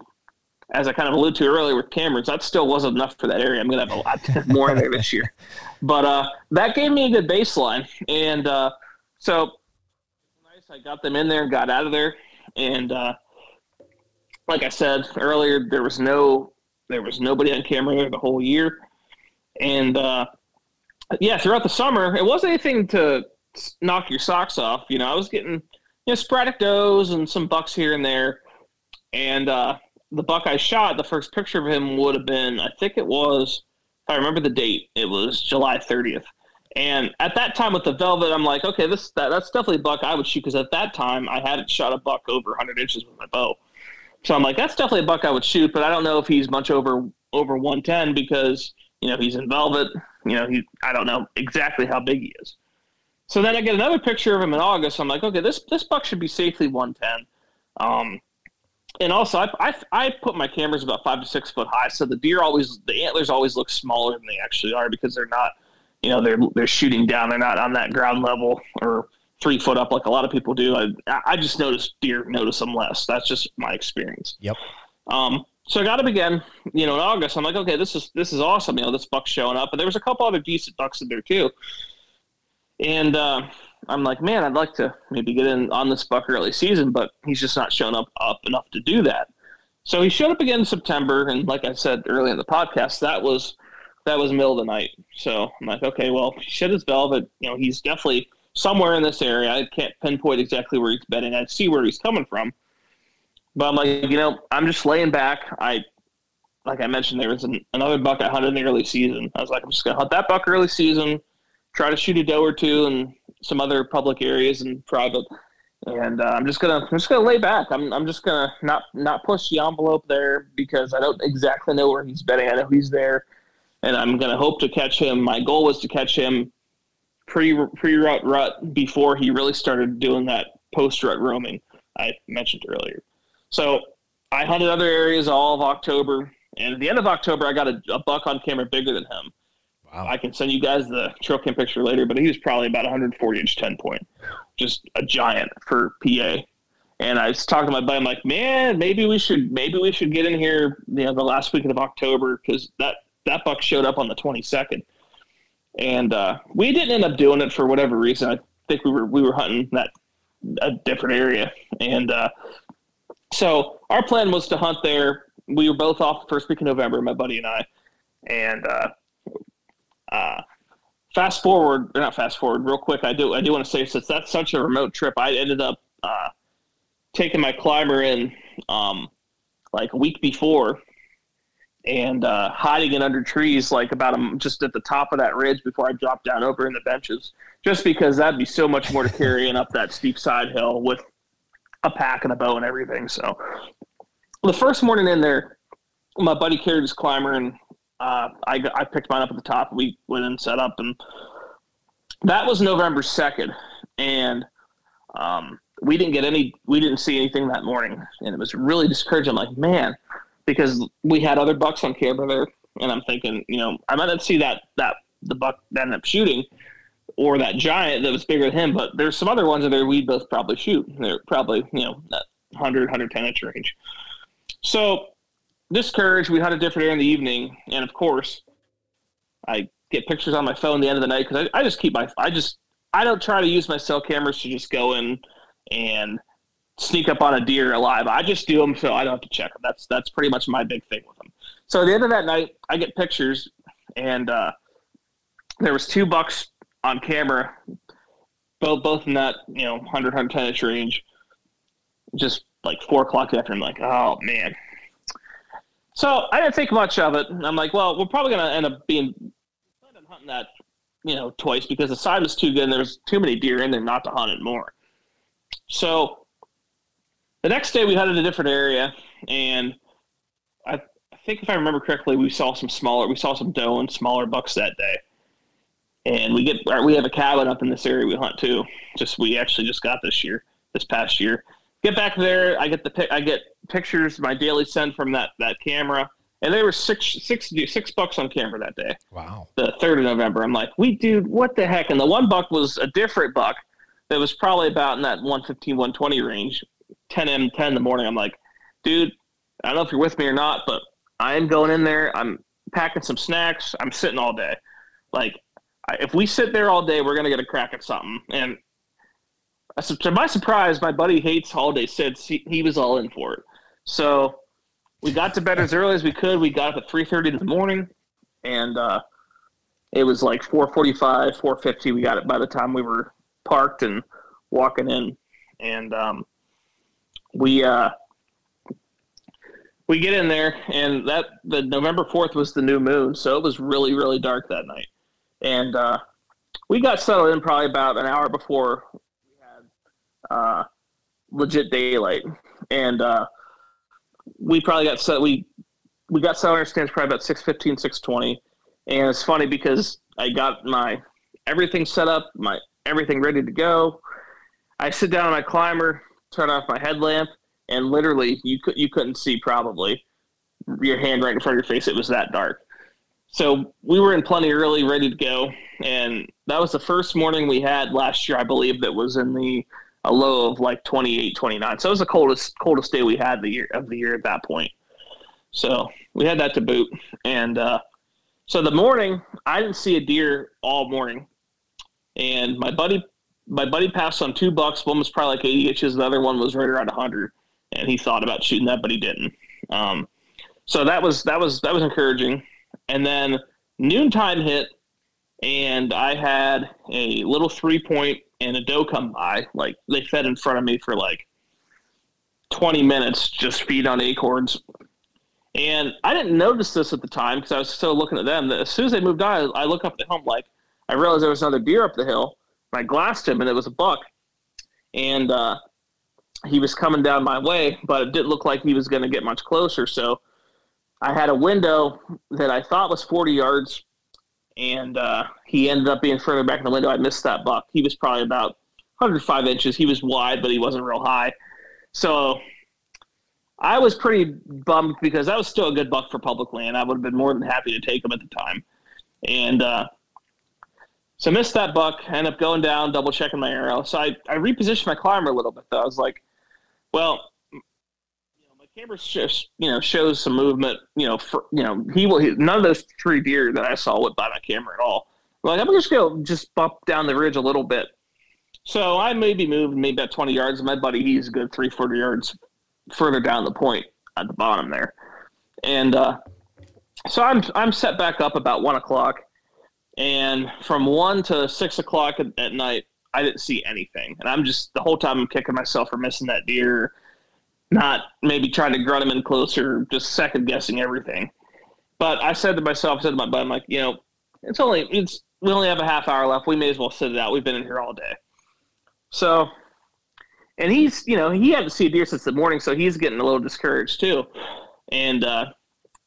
as I kind of alluded to earlier with cameras, that still wasn't enough for that area. I'm going to have a lot more there this year. But uh, that gave me a good baseline. And uh, so nice. I got them in there and got out of there. And uh, like I said earlier, there was no there was nobody on camera there the whole year, and uh, yeah, throughout the summer, it wasn't anything to knock your socks off. You know, I was getting you know sporadic does and some bucks here and there, and uh, the buck I shot, the first picture of him would have been, I think it was, if I remember the date, it was July 30th. And at that time with the velvet, I'm like, okay, this that, that's definitely a buck I would shoot because at that time I hadn't shot a buck over 100 inches with my bow. So I'm like, that's definitely a buck I would shoot, but I don't know if he's much over over 110 because you know he's in velvet. You know, he I don't know exactly how big he is. So then I get another picture of him in August. I'm like, okay, this this buck should be safely 110. Um, and also, I, I, I put my cameras about five to six foot high, so the deer always the antlers always look smaller than they actually are because they're not, you know, they're they're shooting down. They're not on that ground level or three foot up like a lot of people do. I I just noticed deer notice them less. That's just my experience. Yep. Um, so I got up again, you know, in August. I'm like, okay, this is this is awesome. You know, this buck's showing up, and there was a couple other decent bucks in there too. And uh, I'm like, man, I'd like to maybe get in on this buck early season, but he's just not showing up up enough to do that. So he showed up again in September, and like I said earlier in the podcast, that was that was middle of the night. So I'm like, okay, well, he shed his velvet. You know, he's definitely somewhere in this area. I can't pinpoint exactly where he's bedding. I see where he's coming from, but I'm like, you know, I'm just laying back. I like I mentioned, there was an, another buck I hunted in the early season. I was like, I'm just gonna hunt that buck early season, try to shoot a doe or two in some other public areas and private, and uh, I'm just gonna I'm just gonna lay back. I'm I'm just gonna not not push the envelope there because I don't exactly know where he's bedding. I know he's there and I'm going to hope to catch him. My goal was to catch him pre pre rut rut before he really started doing that post rut roaming I mentioned earlier. So I hunted other areas all of October, and at the end of October, I got a, a buck on camera bigger than him. Wow. I can send you guys the trail cam picture later, but he was probably about 140 inch 10 point, just a giant for PA. And I was talking to my buddy. I'm like, man, maybe we should maybe we should get in here, you know, the last week of October because that that buck showed up on the 22nd, and uh, we didn't end up doing it for whatever reason. I think we were we were hunting that a different area, and uh, so our plan was to hunt there. We were both off the first week of November, my buddy and I, and uh, uh, fast forward, or not fast forward, real quick. I do I do want to say since that's such a remote trip, I ended up uh, taking my climber in um, like a week before and uh, hiding it under trees, like about a, just at the top of that ridge before I drop down over in the benches, just because that'd be so much more to carrying up that steep side hill with a pack and a bow and everything. So the first morning in there, my buddy carried his climber and uh, I, I picked mine up at the top. We went and set up, and that was November 2nd. And um, we didn't get any, we didn't see anything that morning. And it was really discouraging. I'm like, man, because we had other bucks on camera there, and I'm thinking, you know, I might not see that that the buck that ended up shooting or that giant that was bigger than him, but there's some other ones in there we'd both probably shoot. They're probably, you know, that 100, 110 inch range. So, this courage, we a different air in the evening. And of course, I get pictures on my phone the end of the night because I, I just keep my, I just, I don't try to use my cell cameras to just go in and sneak up on a deer alive. I just do them so I don't have to check them. That's that's pretty much my big thing with them. So at the end of that night, I get pictures, and uh, there was two bucks on camera, both both in that you know 100 110 inch range. Just like four o'clock after, I'm like, oh man. So I didn't think much of it. I'm like, well, we're probably gonna end up being hunting that, you know, twice because the side was too good and there's too many deer in there not to hunt it more. So the next day we hunted a different area, and I, I think if I remember correctly, we saw some smaller, we saw some doe and smaller bucks that day. And we get we have a cabin up in this area we hunt too. Just we actually just got this year, this past year. Get back there, I get the I get pictures my daily send from that that camera, and there were six six six bucks on camera that day. Wow. The third of November. I'm like, we dude, what the heck? And the one buck was a different buck that was probably about in that 115, 120 range. 10 m 10 in the morning. I'm like, dude, I don't know if you're with me or not, but I am going in there. I'm packing some snacks. I'm sitting all day. Like, if we sit there all day, we're gonna get a crack at something. And to my surprise, my buddy hates all day sits. He, he was all in for it. So we got to bed as early as we could. We got up at 3:30 in the morning, and uh, it was like 4:45, 4:50. We got it by the time we were parked and walking in, and um, we uh, we get in there, and that the November fourth was the new moon, so it was really really dark that night, and uh, we got settled in probably about an hour before we had uh, legit daylight, and uh, we probably got set we we got settled in our stands probably about 615 620 and it's funny because i got my everything set up my everything ready to go. I sit down on my climber turn off my headlamp, and literally you could you couldn't see probably your hand right in front of your face. It was that dark. so we were in plenty early, ready to go, and that was the first morning we had last year, I believe, that was in the a low of like 28, 29. So it was the coldest coldest day we had the year of the year at that point. So we had that to boot, and uh, so the morning I didn't see a deer all morning, and my buddy my buddy passed on two bucks. One was probably like 80 inches, the other one was right around 100, and he thought about shooting that, but he didn't. Um, so that was that was that was encouraging. And then noontime hit, and I had a little three point and a doe come by. Like they fed in front of me for like 20 minutes, just feed on acorns. And I didn't notice this at the time because I was still looking at them. That as soon as they moved on, I look up the hill. like, I realized there was another deer up the hill. I glassed him, and it was a buck. And uh, he was coming down my way, but it didn't look like he was going to get much closer. So I had a window that I thought was 40 yards, and uh, he ended up being further back in the window. I missed that buck. He was probably about 105 inches. He was wide, but he wasn't real high. So I was pretty bummed because that was still a good buck for public land. I would have been more than happy to take him at the time. And uh, so I missed that buck. I ended up going down, double checking my arrow. So I, I repositioned my climber a little bit, though. I was like, well, my camera just you know shows some movement. You know, for, you know he will. He, none of those three deer that I saw went by my camera at all. Like I'm just gonna just bump down the ridge a little bit. So I maybe moved maybe about 20 yards. My buddy, he's a good three, 40 yards further down the point at the bottom there. And uh, so I'm I'm set back up about one o'clock, and from one to six o'clock at, at night, I didn't see anything. And I'm just the whole time I'm kicking myself for missing that deer not maybe trying to grunt him in closer, just second guessing everything. But I said to myself, I said to my buddy, I'm like, you know, it's only it's we only have a half hour left. We may as well sit it out. We've been in here all day. So, and he's you know he hadn't seen deer since the morning, so he's getting a little discouraged too. And uh,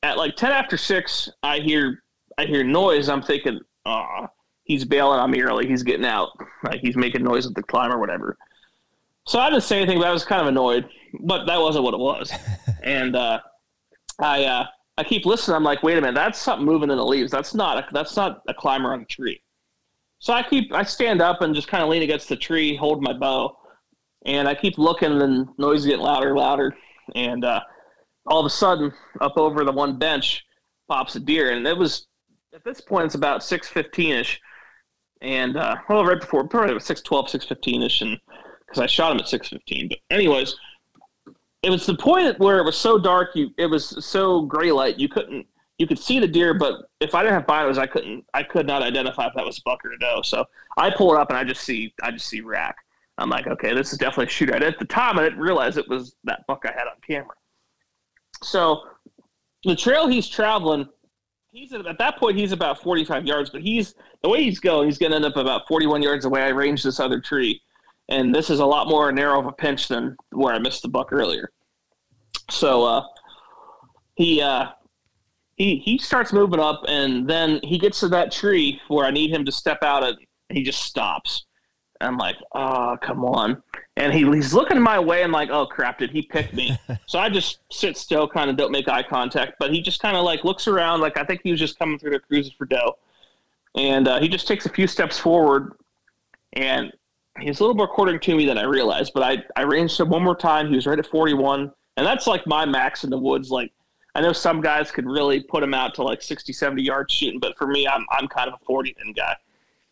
at like ten after six, I hear I hear noise. I'm thinking, ah, he's bailing on me early. He's getting out. Like he's making noise with the climb or whatever. So I didn't say anything, but I was kind of annoyed. But that wasn't what it was. and uh, I uh, I keep listening. I'm like, wait a minute, that's something moving in the leaves. That's not a, that's not a climber on a tree. So I keep I stand up and just kind of lean against the tree, hold my bow, and I keep looking. And the noise is getting louder, and louder, and uh, all of a sudden, up over the one bench pops a deer, and it was at this point it's about six fifteen ish, and uh, well, right before probably was six twelve, six fifteen ish, and because I shot him at six fifteen. But anyways, it was the point where it was so dark, you it was so gray light, you couldn't you could see the deer, but if I didn't have binos, I couldn't I could not identify if that was buck or doe. So I pull it up and I just see I just see rack. I'm like, okay, this is definitely a shooter. At the time, I didn't realize it was that buck I had on camera. So the trail he's traveling, he's at, at that point he's about 45 yards, but he's the way he's going, he's going to end up about 41 yards away. I ranged this other tree and this is a lot more narrow of a pinch than where I missed the buck earlier. So uh, he uh, he he starts moving up, and then he gets to that tree where I need him to step out, and he just stops. I'm like, oh, come on. And he, he's looking my way. and like, oh, crap, did he pick me? so I just sit still, kind of don't make eye contact. But he just kind of like looks around. Like, I think he was just coming through the cruises for doe, And uh, he just takes a few steps forward. And he's a little more according to me than I realized, but I, I ranged him one more time. He was right at 41. And that's like my max in the woods. Like, I know some guys could really put him out to like 60, 70 yards shooting, but for me, I'm, I'm kind of a 40 pin guy.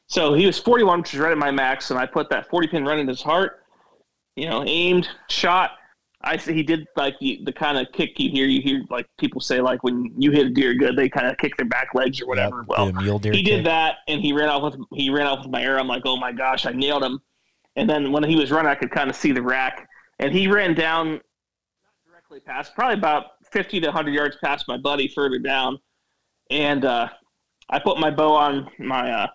So he was 41, which is right at my max. And I put that 40 pin right in his heart, you know, aimed, shot. I he did like the, the kind of kick you hear. You hear like people say like when you hit a deer good, they kind of kick their back legs or whatever. Yep, well, he kick. did that, and he ran off with he ran off with my arrow. I'm like, oh my gosh, I nailed him. And then when he was running, I could kind of see the rack. And he ran down, not directly past, probably about 50 to 100 yards past my buddy further down. And uh, I put my bow on my, uh,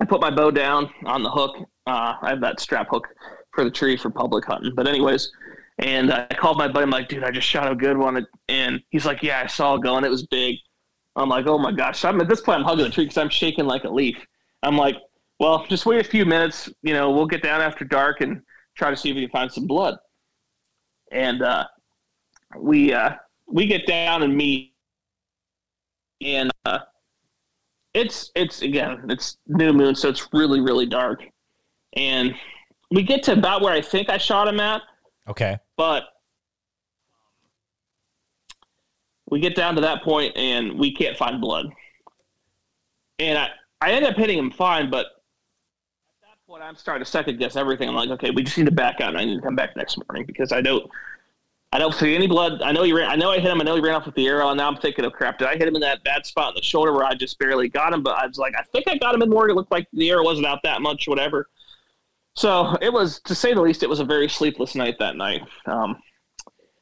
I put my bow down on the hook. Uh, I have that strap hook for the tree for public hunting. But anyways, and I called my buddy. I'm like, dude, I just shot a good one. And he's like, yeah, I saw it going. It was big. I'm like, oh my gosh. I'm at this point, I'm hugging the tree because I'm shaking like a leaf. I'm like, well, just wait a few minutes. You know, we'll get down after dark and try to see if we can find some blood. And uh, we uh, we get down and meet, and uh, it's it's again it's new moon, so it's really really dark, and we get to about where I think I shot him at. Okay. But we get down to that point and we can't find blood. And I, I end up hitting him fine, but at that point I'm starting to second guess everything. I'm like, okay, we just need to back out and I need to come back next morning because I don't I don't see any blood. I know he ran I know I hit him, I know he ran off with the arrow, and now I'm thinking, oh crap, did I hit him in that bad spot in the shoulder where I just barely got him? But I was like, I think I got him in more. It looked like the arrow wasn't out that much, whatever. So it was, to say the least, it was a very sleepless night that night. Um,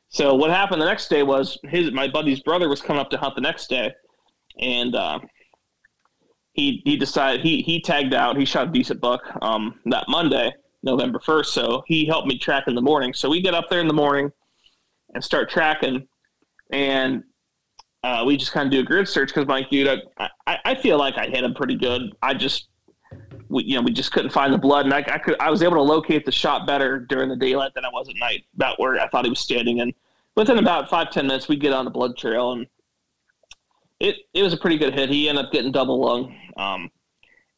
so what happened the next day was his my buddy's brother was coming up to hunt the next day, and uh, he he decided he he tagged out. He shot a decent buck um, that Monday, November first. So he helped me track in the morning. So we get up there in the morning and start tracking, and uh, we just kind of do a grid search because, Mike, dude, I, I, I feel like I hit him pretty good. I just we, you know, we just couldn't find the blood, and I, I, could, I was able to locate the shot better during the daylight than I was at night, about where I thought he was standing. And within about five ten minutes, we get on the blood trail, and it it was a pretty good hit. He ended up getting double lung, um,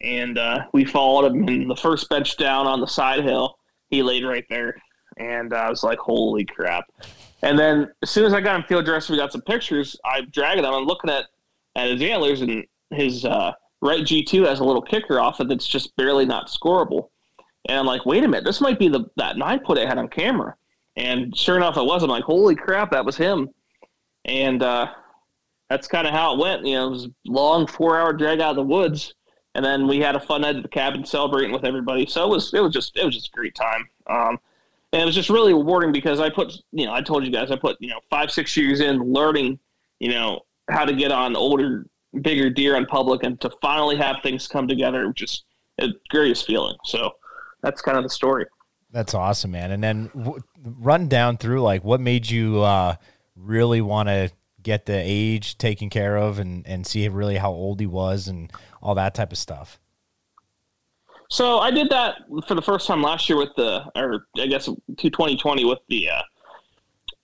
and uh, we followed him in the first bench down on the side hill. He laid right there, and I was like, "Holy crap!" And then as soon as I got him field dressed, we got some pictures. I dragged him. I'm looking at at his antlers and his uh, right G2 has a little kicker off it that's just barely not scoreable. And I'm like, wait a minute, this might be the that nine put I had on camera. And sure enough, it was. I'm like, holy crap, that was him. And uh, that's kind of how it went. You know, it was a long four hour drag out of the woods, and then we had a fun night at the cabin celebrating with everybody. So it was it was just it was just a great time. Um, and it was just really rewarding because I put you know I told you guys I put you know five six years in learning you know how to get on older bigger deer on public and to finally have things come together just a greatest feeling. So that's kind of the story. That's awesome man. And then w- run down through like what made you uh, really want to get the age taken care of and and see really how old he was and all that type of stuff? So i did that for the first time last year with the or i guess to 2020 with the uh,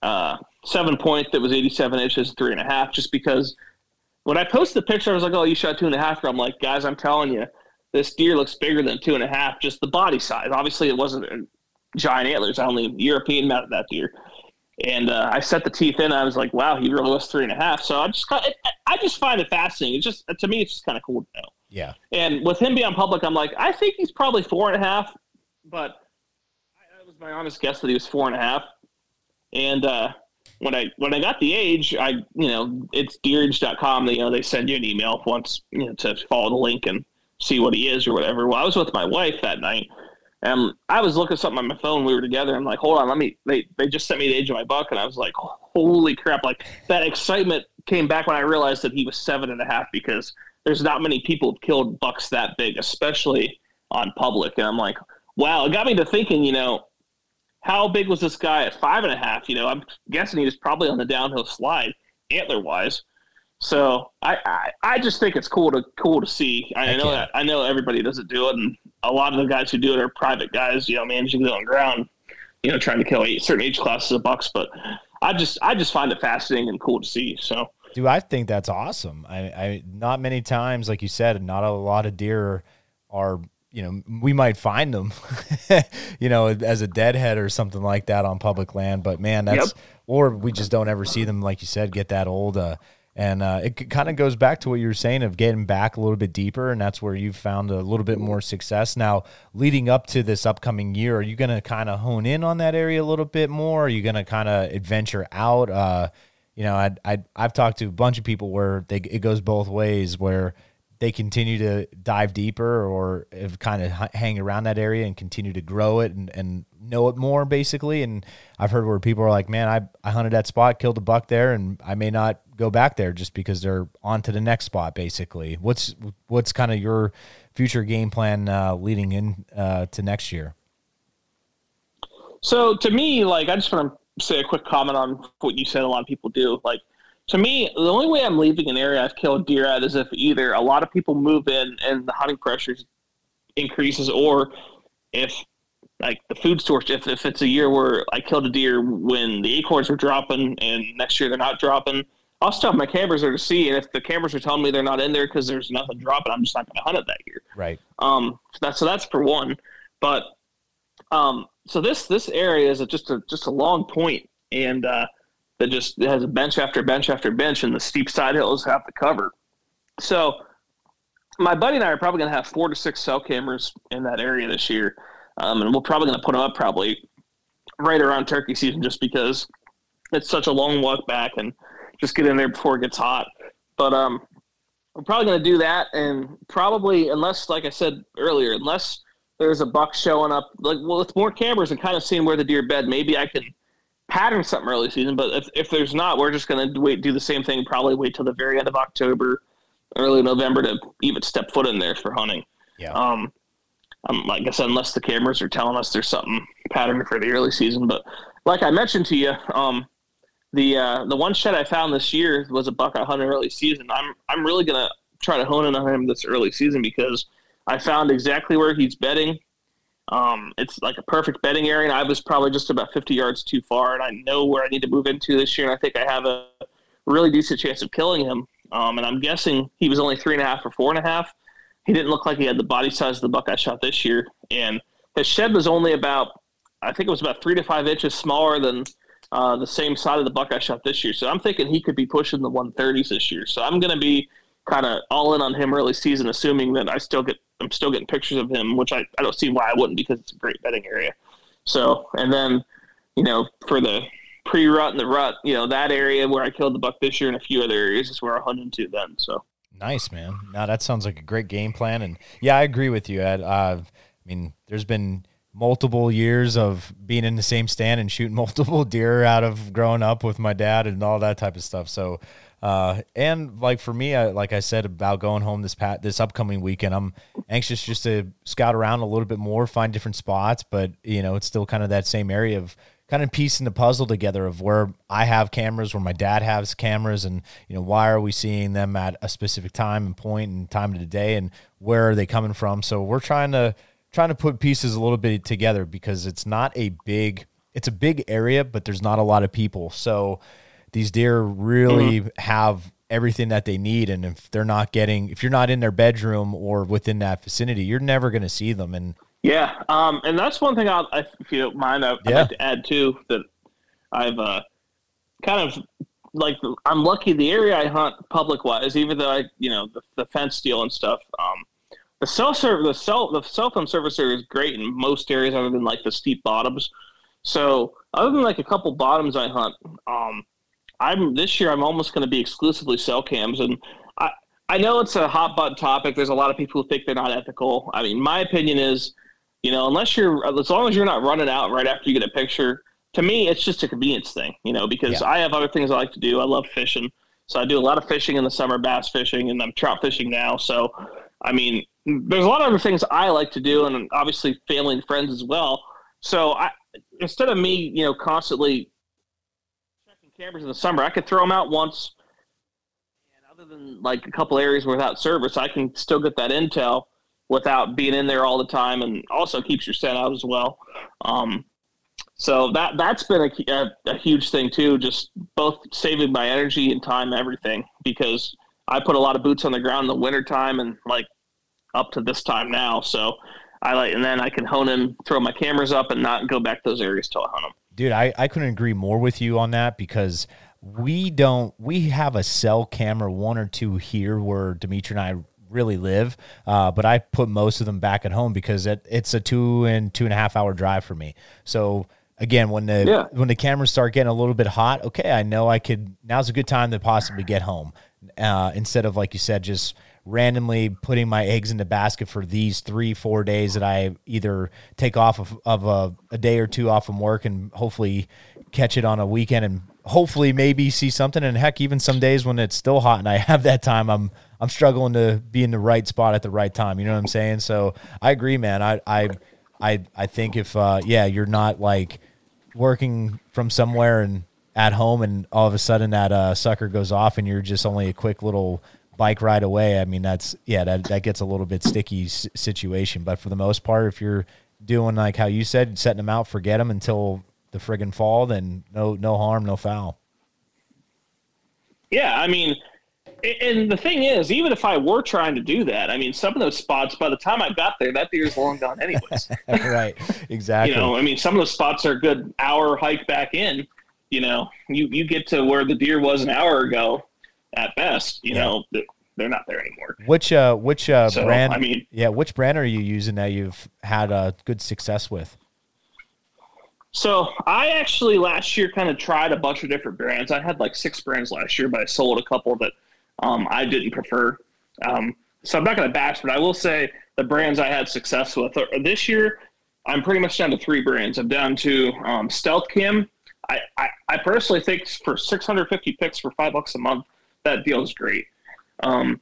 uh, seven point that was 87 inches three and a half just because when I posted the picture, I was like, "Oh, you shot two and a half." I'm like, guys, I'm telling you, this deer looks bigger than two and a half. Just the body size. Obviously, it wasn't giant antlers. I only European mounted that deer, and uh, I set the teeth in. I was like, "Wow, he really was three and a half." So I just, I just find it fascinating. It's just to me, it's just kind of cool to know. Yeah. And with him being public, I'm like, I think he's probably four and a half, but that was my honest guess that he was four and a half. And uh, when I when I got the age, I you know it's deerage.com. They, you know they send you an email once you know to follow the link and see what he is or whatever. Well, I was with my wife that night, and I was looking something on my phone. We were together. I'm like, hold on, let me. They they just sent me the age of my buck, and I was like, holy crap! Like that excitement came back when I realized that he was seven and a half because there's not many people who've killed bucks that big, especially on public. And I'm like, wow, it got me to thinking. You know, how big was this guy at five and a half? You know, I'm guessing he was probably on the downhill slide, antler wise. So I, I, I just think it's cool to cool to see. I know that I know everybody doesn't do it, and a lot of the guys who do it are private guys, you know, managing their own ground, you know, trying to kill eight, certain age classes of bucks. But I just I just find it fascinating and cool to see. So, dude, I think that's awesome. I, I not many times, like you said, not a lot of deer are you know, we might find them, you know, as a deadhead or something like that on public land. But man, that's yep. or we just don't ever see them, like you said, get that old. Uh, and uh, it kind of goes back to what you were saying of getting back a little bit deeper, and that's where you've found a little bit more success. Now, leading up to this upcoming year, are you going to kind of hone in on that area a little bit more? Are you going to kind of adventure out? Uh, you know, I, I I've talked to a bunch of people where they, it goes both ways, where they continue to dive deeper or kind of hang around that area and continue to grow it and, and know it more basically. And i've heard where people are like man I, I hunted that spot killed a buck there and i may not go back there just because they're on to the next spot basically. What's what's kind of your future game plan uh, leading in uh, to next year? So to me like i just want to say a quick comment on what you said a lot of people do. Like to me, the only way I'm leaving an area I've killed deer at is if either a lot of people move in and the hunting pressure increases, or if like the food source, if, if it's a year where I killed a deer when the acorns were dropping and next year they're not dropping, I'll stop my cameras there to see, and if the cameras are telling me they're not in there because there's nothing dropping, I'm just not going to hunt it that year. Right. Um. So that's so that's for one, but um. So this this area is a, just a just a long point, and uh, that just has a bench after bench after bench, and the steep side hills have the cover. So my buddy and I are probably going to have four to six cell cameras in that area this year, um, and we're probably going to put them up probably right around turkey season, just because it's such a long walk back and just get in there before it gets hot. But um, we're probably going to do that, and probably unless, like I said earlier, unless there's a buck showing up, like well, with more cameras and kind of seeing where the deer bed, maybe I can pattern something early season. But if, if there's not, we're just going to wait, do the same thing. Probably wait till the very end of October, early November to even step foot in there for hunting. Yeah. Um, um, like I said, unless the cameras are telling us there's something patterned for the early season. But like I mentioned to you, um, the uh, the one shed I found this year was a buck I hunted early season. I'm I'm really gonna try to hone in on him this early season because I found exactly where he's bedding. Um, it's like a perfect bedding area, and I was probably just about 50 yards too far, and I know where I need to move into this year, and I think I have a really decent chance of killing him. Um, and I'm guessing he was only three and a half or four and a half. He didn't look like he had the body size of the buck I shot this year, and his shed was only about, I think it was about three to five inches smaller than uh, the same side of the buck I shot this year. So I'm thinking he could be pushing the 130s this year. So I'm going to be kind of all in on him early season, assuming that I still get I'm still getting pictures of him, which I, I don't see why I wouldn't because it's a great bedding area. So and then you know for the pre rut and the rut, you know that area where I killed the buck this year and a few other areas is where I'll hunt into then. So nice man. Now that sounds like a great game plan, and yeah, I agree with you, Ed. Uh, I mean, there's been multiple years of being in the same stand and shooting multiple deer out of growing up with my dad and all that type of stuff. So uh, and like for me, I, like I said about going home this pat this upcoming weekend, I'm anxious just to scout around a little bit more, find different spots. But you know, it's still kind of that same area of kind of piecing the puzzle together of where I have cameras, where my dad has cameras, and you know, why are we seeing them at a specific time and point and time of the day, and where are they coming from? So we're trying to trying to put pieces a little bit together because it's not a big it's a big area, but there's not a lot of people. So these deer really mm-hmm. have everything that they need and if they're not getting if you're not in their bedroom or within that vicinity you're never going to see them and yeah um, and that's one thing I'll, if you don't mind I, would yeah. like to add too that i've uh, kind of like i'm lucky the area i hunt public wise even though i you know the, the fence deal and stuff um, the cell server the cell the cell phone service area is great in most areas other than like the steep bottoms so other than like a couple bottoms i hunt um, I'm this year. I'm almost going to be exclusively cell cams, and I I know it's a hot button topic. There's a lot of people who think they're not ethical. I mean, my opinion is, you know, unless you're as long as you're not running out right after you get a picture. To me, it's just a convenience thing, you know, because yeah. I have other things I like to do. I love fishing, so I do a lot of fishing in the summer, bass fishing, and I'm trout fishing now. So, I mean, there's a lot of other things I like to do, and obviously family and friends as well. So I instead of me, you know, constantly cameras in the summer. I could throw them out once, and other than like a couple areas without service, I can still get that intel without being in there all the time, and also keeps your scent out as well. Um, so that that's been a, a, a, huge thing too, just both saving my energy and time, everything. Because I put a lot of boots on the ground in the winter time and like up to this time now. So I like, and then I can hone in, throw my cameras up, and not go back to those areas till I hunt them. Dude, I, I couldn't agree more with you on that because we don't we have a cell camera one or two here where Dimitri and I really live, uh, but I put most of them back at home because it, it's a two and two and a half hour drive for me. So again, when the yeah. when the cameras start getting a little bit hot, okay, I know I could. Now's a good time to possibly get home uh, instead of like you said, just randomly putting my eggs in the basket for these three, four days that I either take off of, of a, a, day or two off from work and hopefully catch it on a weekend and hopefully maybe see something. And heck, even some days when it's still hot and I have that time, I'm I'm struggling to be in the right spot at the right time. You know what I'm saying? So I agree, man. I I I I think if uh, yeah, you're not like working from somewhere and at home and all of a sudden that uh, sucker goes off and you're just only a quick little bike ride away, I mean that's yeah that that gets a little bit sticky situation. But for the most part, if you're doing like how you said, setting them out, forget them until the friggin' fall, then no no harm, no foul. Yeah, I mean, and the thing is, even if I were trying to do that, I mean, some of those spots, by the time I got there, that deer's long gone anyways. right, exactly. you know, I mean, some of those spots are a good hour hike back in. You know, you you get to where the deer was an hour ago, at best. You Yeah. know, they're not there anymore. Which uh, which uh, So, brand? I mean- yeah, which brand are you using that you've had uh, good success with? So I actually last year kind of tried a bunch of different brands. I had like six brands last year, but I sold a couple that um, I didn't prefer. Um, so I'm not going to bash, but I will say the brands I had success with Uh, this year. I'm pretty much down to three brands. I'm down to um, Stealth Cam. I, I, I personally think for 650 picks for five bucks a month, that deal is great. Um,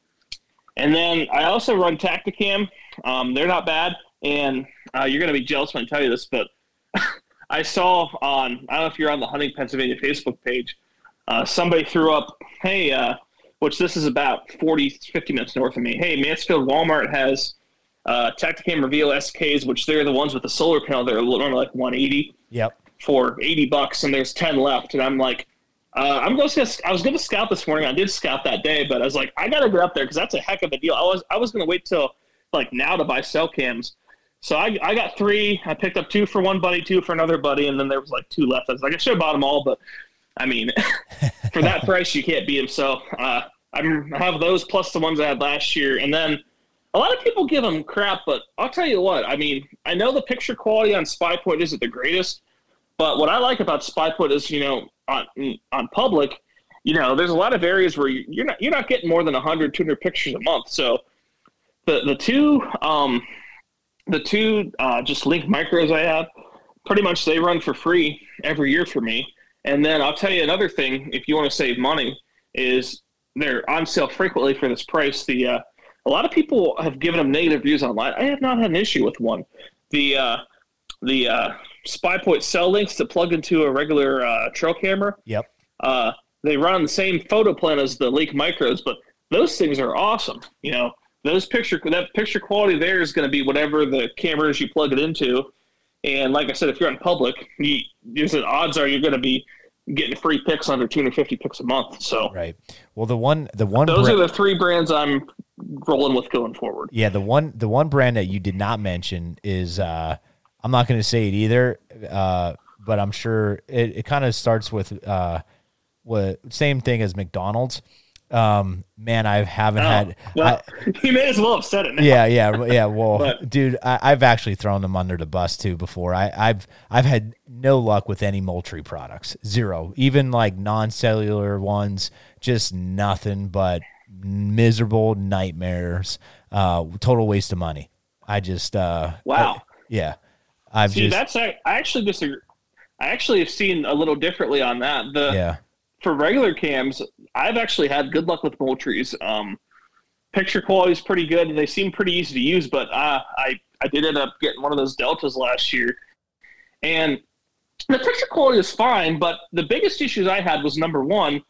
and then I also run Tactacam. Um, they're not bad, and uh, you're going to be jealous when I tell you this, but I saw on I don't know if you're on the Hunting Pennsylvania Facebook page, uh, somebody threw up, hey, uh, which this is about 40, 50 minutes north of me. Hey, Mansfield Walmart has uh, Tactacam Reveal SKs, which they're the ones with the solar panel. They're like 180 Yep. for 80 bucks, and there's 10 left. And I'm like, uh, I'm going to. I was going to scout this morning. I did scout that day, but I was like, I got to get up there because that's a heck of a deal. I was I was going to wait till like now to buy cell cams. So I, I got three. I picked up two for one buddy, two for another buddy, and then there was like two left. I was like, I should have bought them all, but I mean, for that price, you can't beat them. So uh, I have those plus the ones I had last year, and then a lot of people give them crap, but I'll tell you what. I mean, I know the picture quality on Spy Point isn't the greatest, but what I like about Spy Point is, you know, on on public, you know, there's a lot of areas where you're not you're not getting more than 100, 200 pictures a month. So the the two um, the two uh, just link micros I have, pretty much they run for free every year for me. And then I'll tell you another thing, if you want to save money, is they're on sale frequently for this price. The uh, a lot of people have given them negative views online. I have not had an issue with one. The uh, the uh, SpyPoint cell links that plug into a regular uh, trail camera. Yep. Uh, they run on the same photo plan as the Link Micros, but those things are awesome. You know, those picture that picture quality there is going to be whatever the cameras you plug it into. And like I said, if you're in public, you, there's an odds are you're going to be getting free picks under 250 picks a month. So Right. Well, the one the one those are the three brands I'm rolling with going forward. yeah the one the one brand that you did not mention is uh I'm not going to say it either, uh, but I'm sure it, it kind of starts with uh, what same thing as McDonald's. Um, man, I haven't Oh, had. well, I, you may as well have said it now. yeah, yeah, yeah. Well, But- dude, I, I've actually thrown them under the bus too before. I, I've I've had no luck with any Moultrie products, zero. Even like non-cellular ones, just nothing but miserable nightmares. Uh, total waste of money. I just uh, Wow. I- yeah, I've See, just that's I, I actually disagree. I actually have seen a little differently on that. The yeah, for regular cams, I've actually had good luck with Moultries. Um, picture quality is pretty good. and They seem pretty easy to use, but uh, I I did end up getting one of those Deltas last year, and the picture quality is fine. But the biggest issues I had was number one,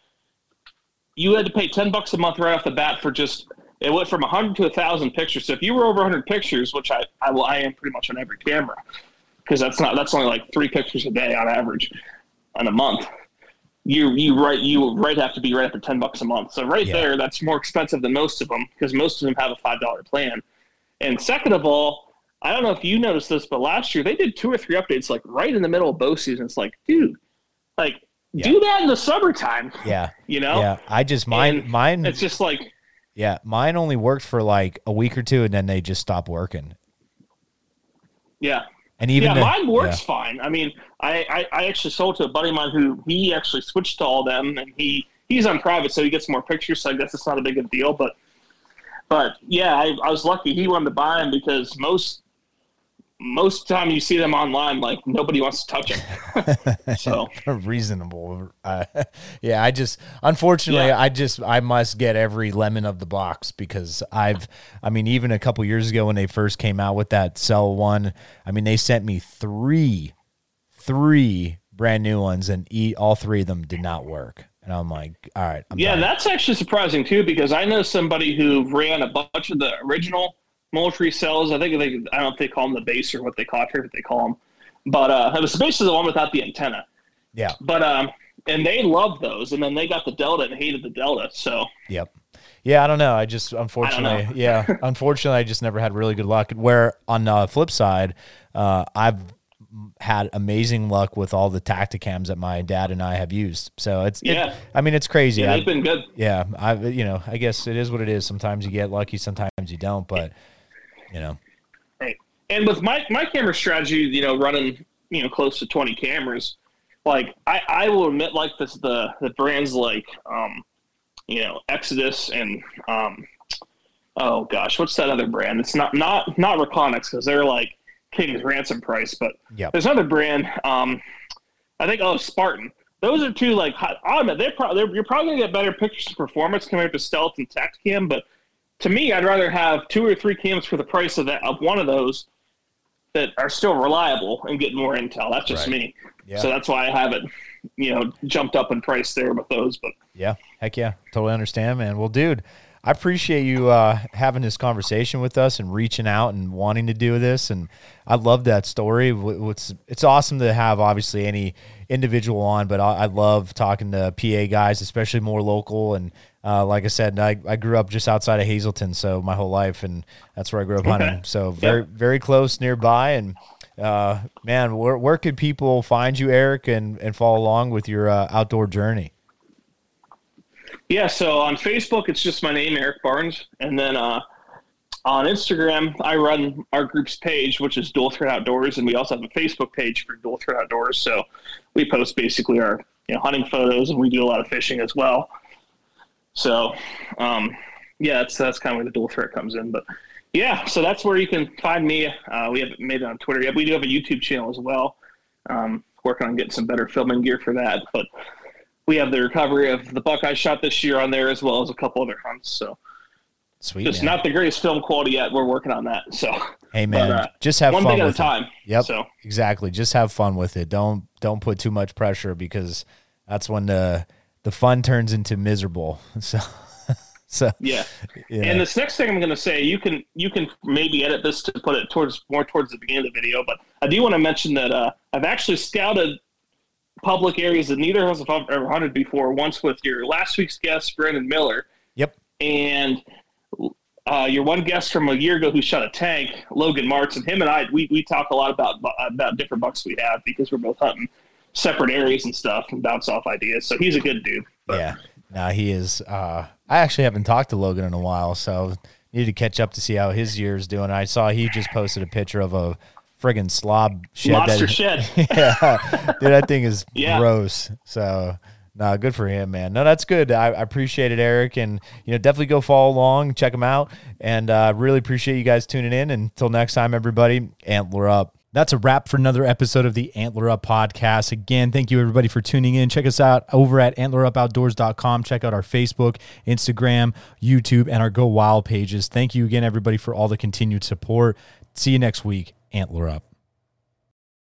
you had to pay ten bucks a month right off the bat for just it went from 100 to 1000 pictures. So if you were over 100 pictures which i i, will, I am pretty much on every camera because that's not that's only like three pictures a day on average on a month. You you right you right have to be right up to 10 bucks a month. So right Yeah. there that's more expensive than most of them because most of them have a five dollar plan. And second of all i don't know if you noticed this but last year they did two or three updates like right in the middle of bow season. It's like dude like Yeah. do that in the summertime yeah, you know? Yeah. I just mine And mine it's just like yeah mine only worked for like a week or two, and then they just stopped working. yeah And even yeah, the- mine works yeah. fine. I mean, I, I, I actually sold to a buddy of mine who he actually switched to all them, and he he's on private, so he gets more pictures. So I guess it's not a big of a deal. But but yeah, I, I was lucky he wanted to buy them because most most time you see them online, like nobody wants to touch them. so reasonable. Uh, yeah, I just unfortunately Yeah. I just I must get every lemon of the box because I've I mean even a couple years ago when they first came out with that cell one, I mean they sent me three three brand new ones and eat all three of them did not work. And I'm like, all right, I'm yeah, that's actually surprising too because I know somebody who ran a bunch of the original Moultrie cells. I think they I don't know if they call them the base or what they call it, what they call them, but uh, it was basically the one without the antenna. yeah. But um, and they loved those, and then they got the Delta and hated the Delta. So Yep. Yeah, I don't know. I just unfortunately, know. yeah, unfortunately, I just never had really good luck. Where on the flip side, uh, I've had amazing luck with all the Tactacams that my dad and I have used. So it's it- Yeah. I mean, it's crazy. yeah, I- they've been good. yeah, I you know, I guess it is what it is. Sometimes you get lucky, sometimes you don't. But you know, Right. And with my my camera strategy, you know, running you know close to twenty cameras, like I I will admit like this the the brands like um you know Exodus and um oh gosh what's that other brand? It's not not not Reconyx because they're like King's ransom price, but Yep. there's another brand. Um, I think oh Spartan. Those are two like hot- I'll admit they're probably you're probably gonna get better pictures and performance compared to Stealth and Tactacam, but to me, I'd rather have two or three cams for the price of that of one of those that are still reliable and get more intel. That's just Right. me. Yeah. So that's why I have it, you know, jumped up in price there with those. But yeah, heck yeah, totally understand, man. Well, dude. I appreciate you uh, having this conversation with us and reaching out and wanting to do this. And I love that story. What's it's awesome to have obviously any individual on, but I, I love talking to PA guys, especially more local. And uh, like I said, I, I grew up just outside of Hazleton, so my whole life, and that's where I grew up hunting. So very very close nearby. And uh, man, where where could people find you, Eric, and and follow along with your uh, outdoor journey? Yeah, so on Facebook, it's just my name, Eric Barnes, and then uh, on Instagram, I run our group's page, which is Dual Threat Outdoors, and we also have a Facebook page for Dual Threat Outdoors. So we post basically our you know hunting photos, and we do a lot of fishing as well. So um, yeah, that's that's kind of where the dual threat comes in. But yeah, so that's where you can find me. Uh, we haven't made it on Twitter yet. We do have a YouTube channel as well. Um, working on getting some better filming gear for that, but we have the recovery of the buck I shot this year on there as well as a couple other hunts. So Sweet, just man. not the greatest film quality yet. We're working on that. So hey man, uh, just have one fun thing at a with it. time. Yep. So Exactly. Just have fun with it. Don't don't put too much pressure because that's when the the fun turns into miserable. So so yeah. yeah. And this next thing I'm going to say, you can you can maybe edit this to put it towards more towards the beginning of the video, but I do want to mention that uh, I've actually scouted public areas that neither of us have ever hunted before. Once with your last week's guest, Brandon Miller, yep. and uh, your one guest from a year ago who shot a tank, Logan Martz, and him and I, we, we talk a lot about about different bucks we have because we're both hunting separate areas and stuff and bounce off ideas. So he's a good dude. But yeah. No, he is uh I actually haven't talked to Logan in a while, so need to catch up to see how his year's doing. I saw he just posted a picture of a friggin' slob shed Monster that, shed. yeah, dude, that thing is Yeah. gross. So, no, good for him, man. No, that's good. I, I appreciate it, Eric, and you know, definitely go follow along, check him out, and uh, really appreciate you guys tuning in. Until next time, everybody, antler up. That's a wrap for another episode of the Antler Up podcast. Again, thank you everybody for tuning in. Check us out over at antlerupoutdoors.com. Check out our Facebook, Instagram, YouTube, and our Go Wild pages. Thank you again, everybody, for all the continued support. See you next week. Antler Up.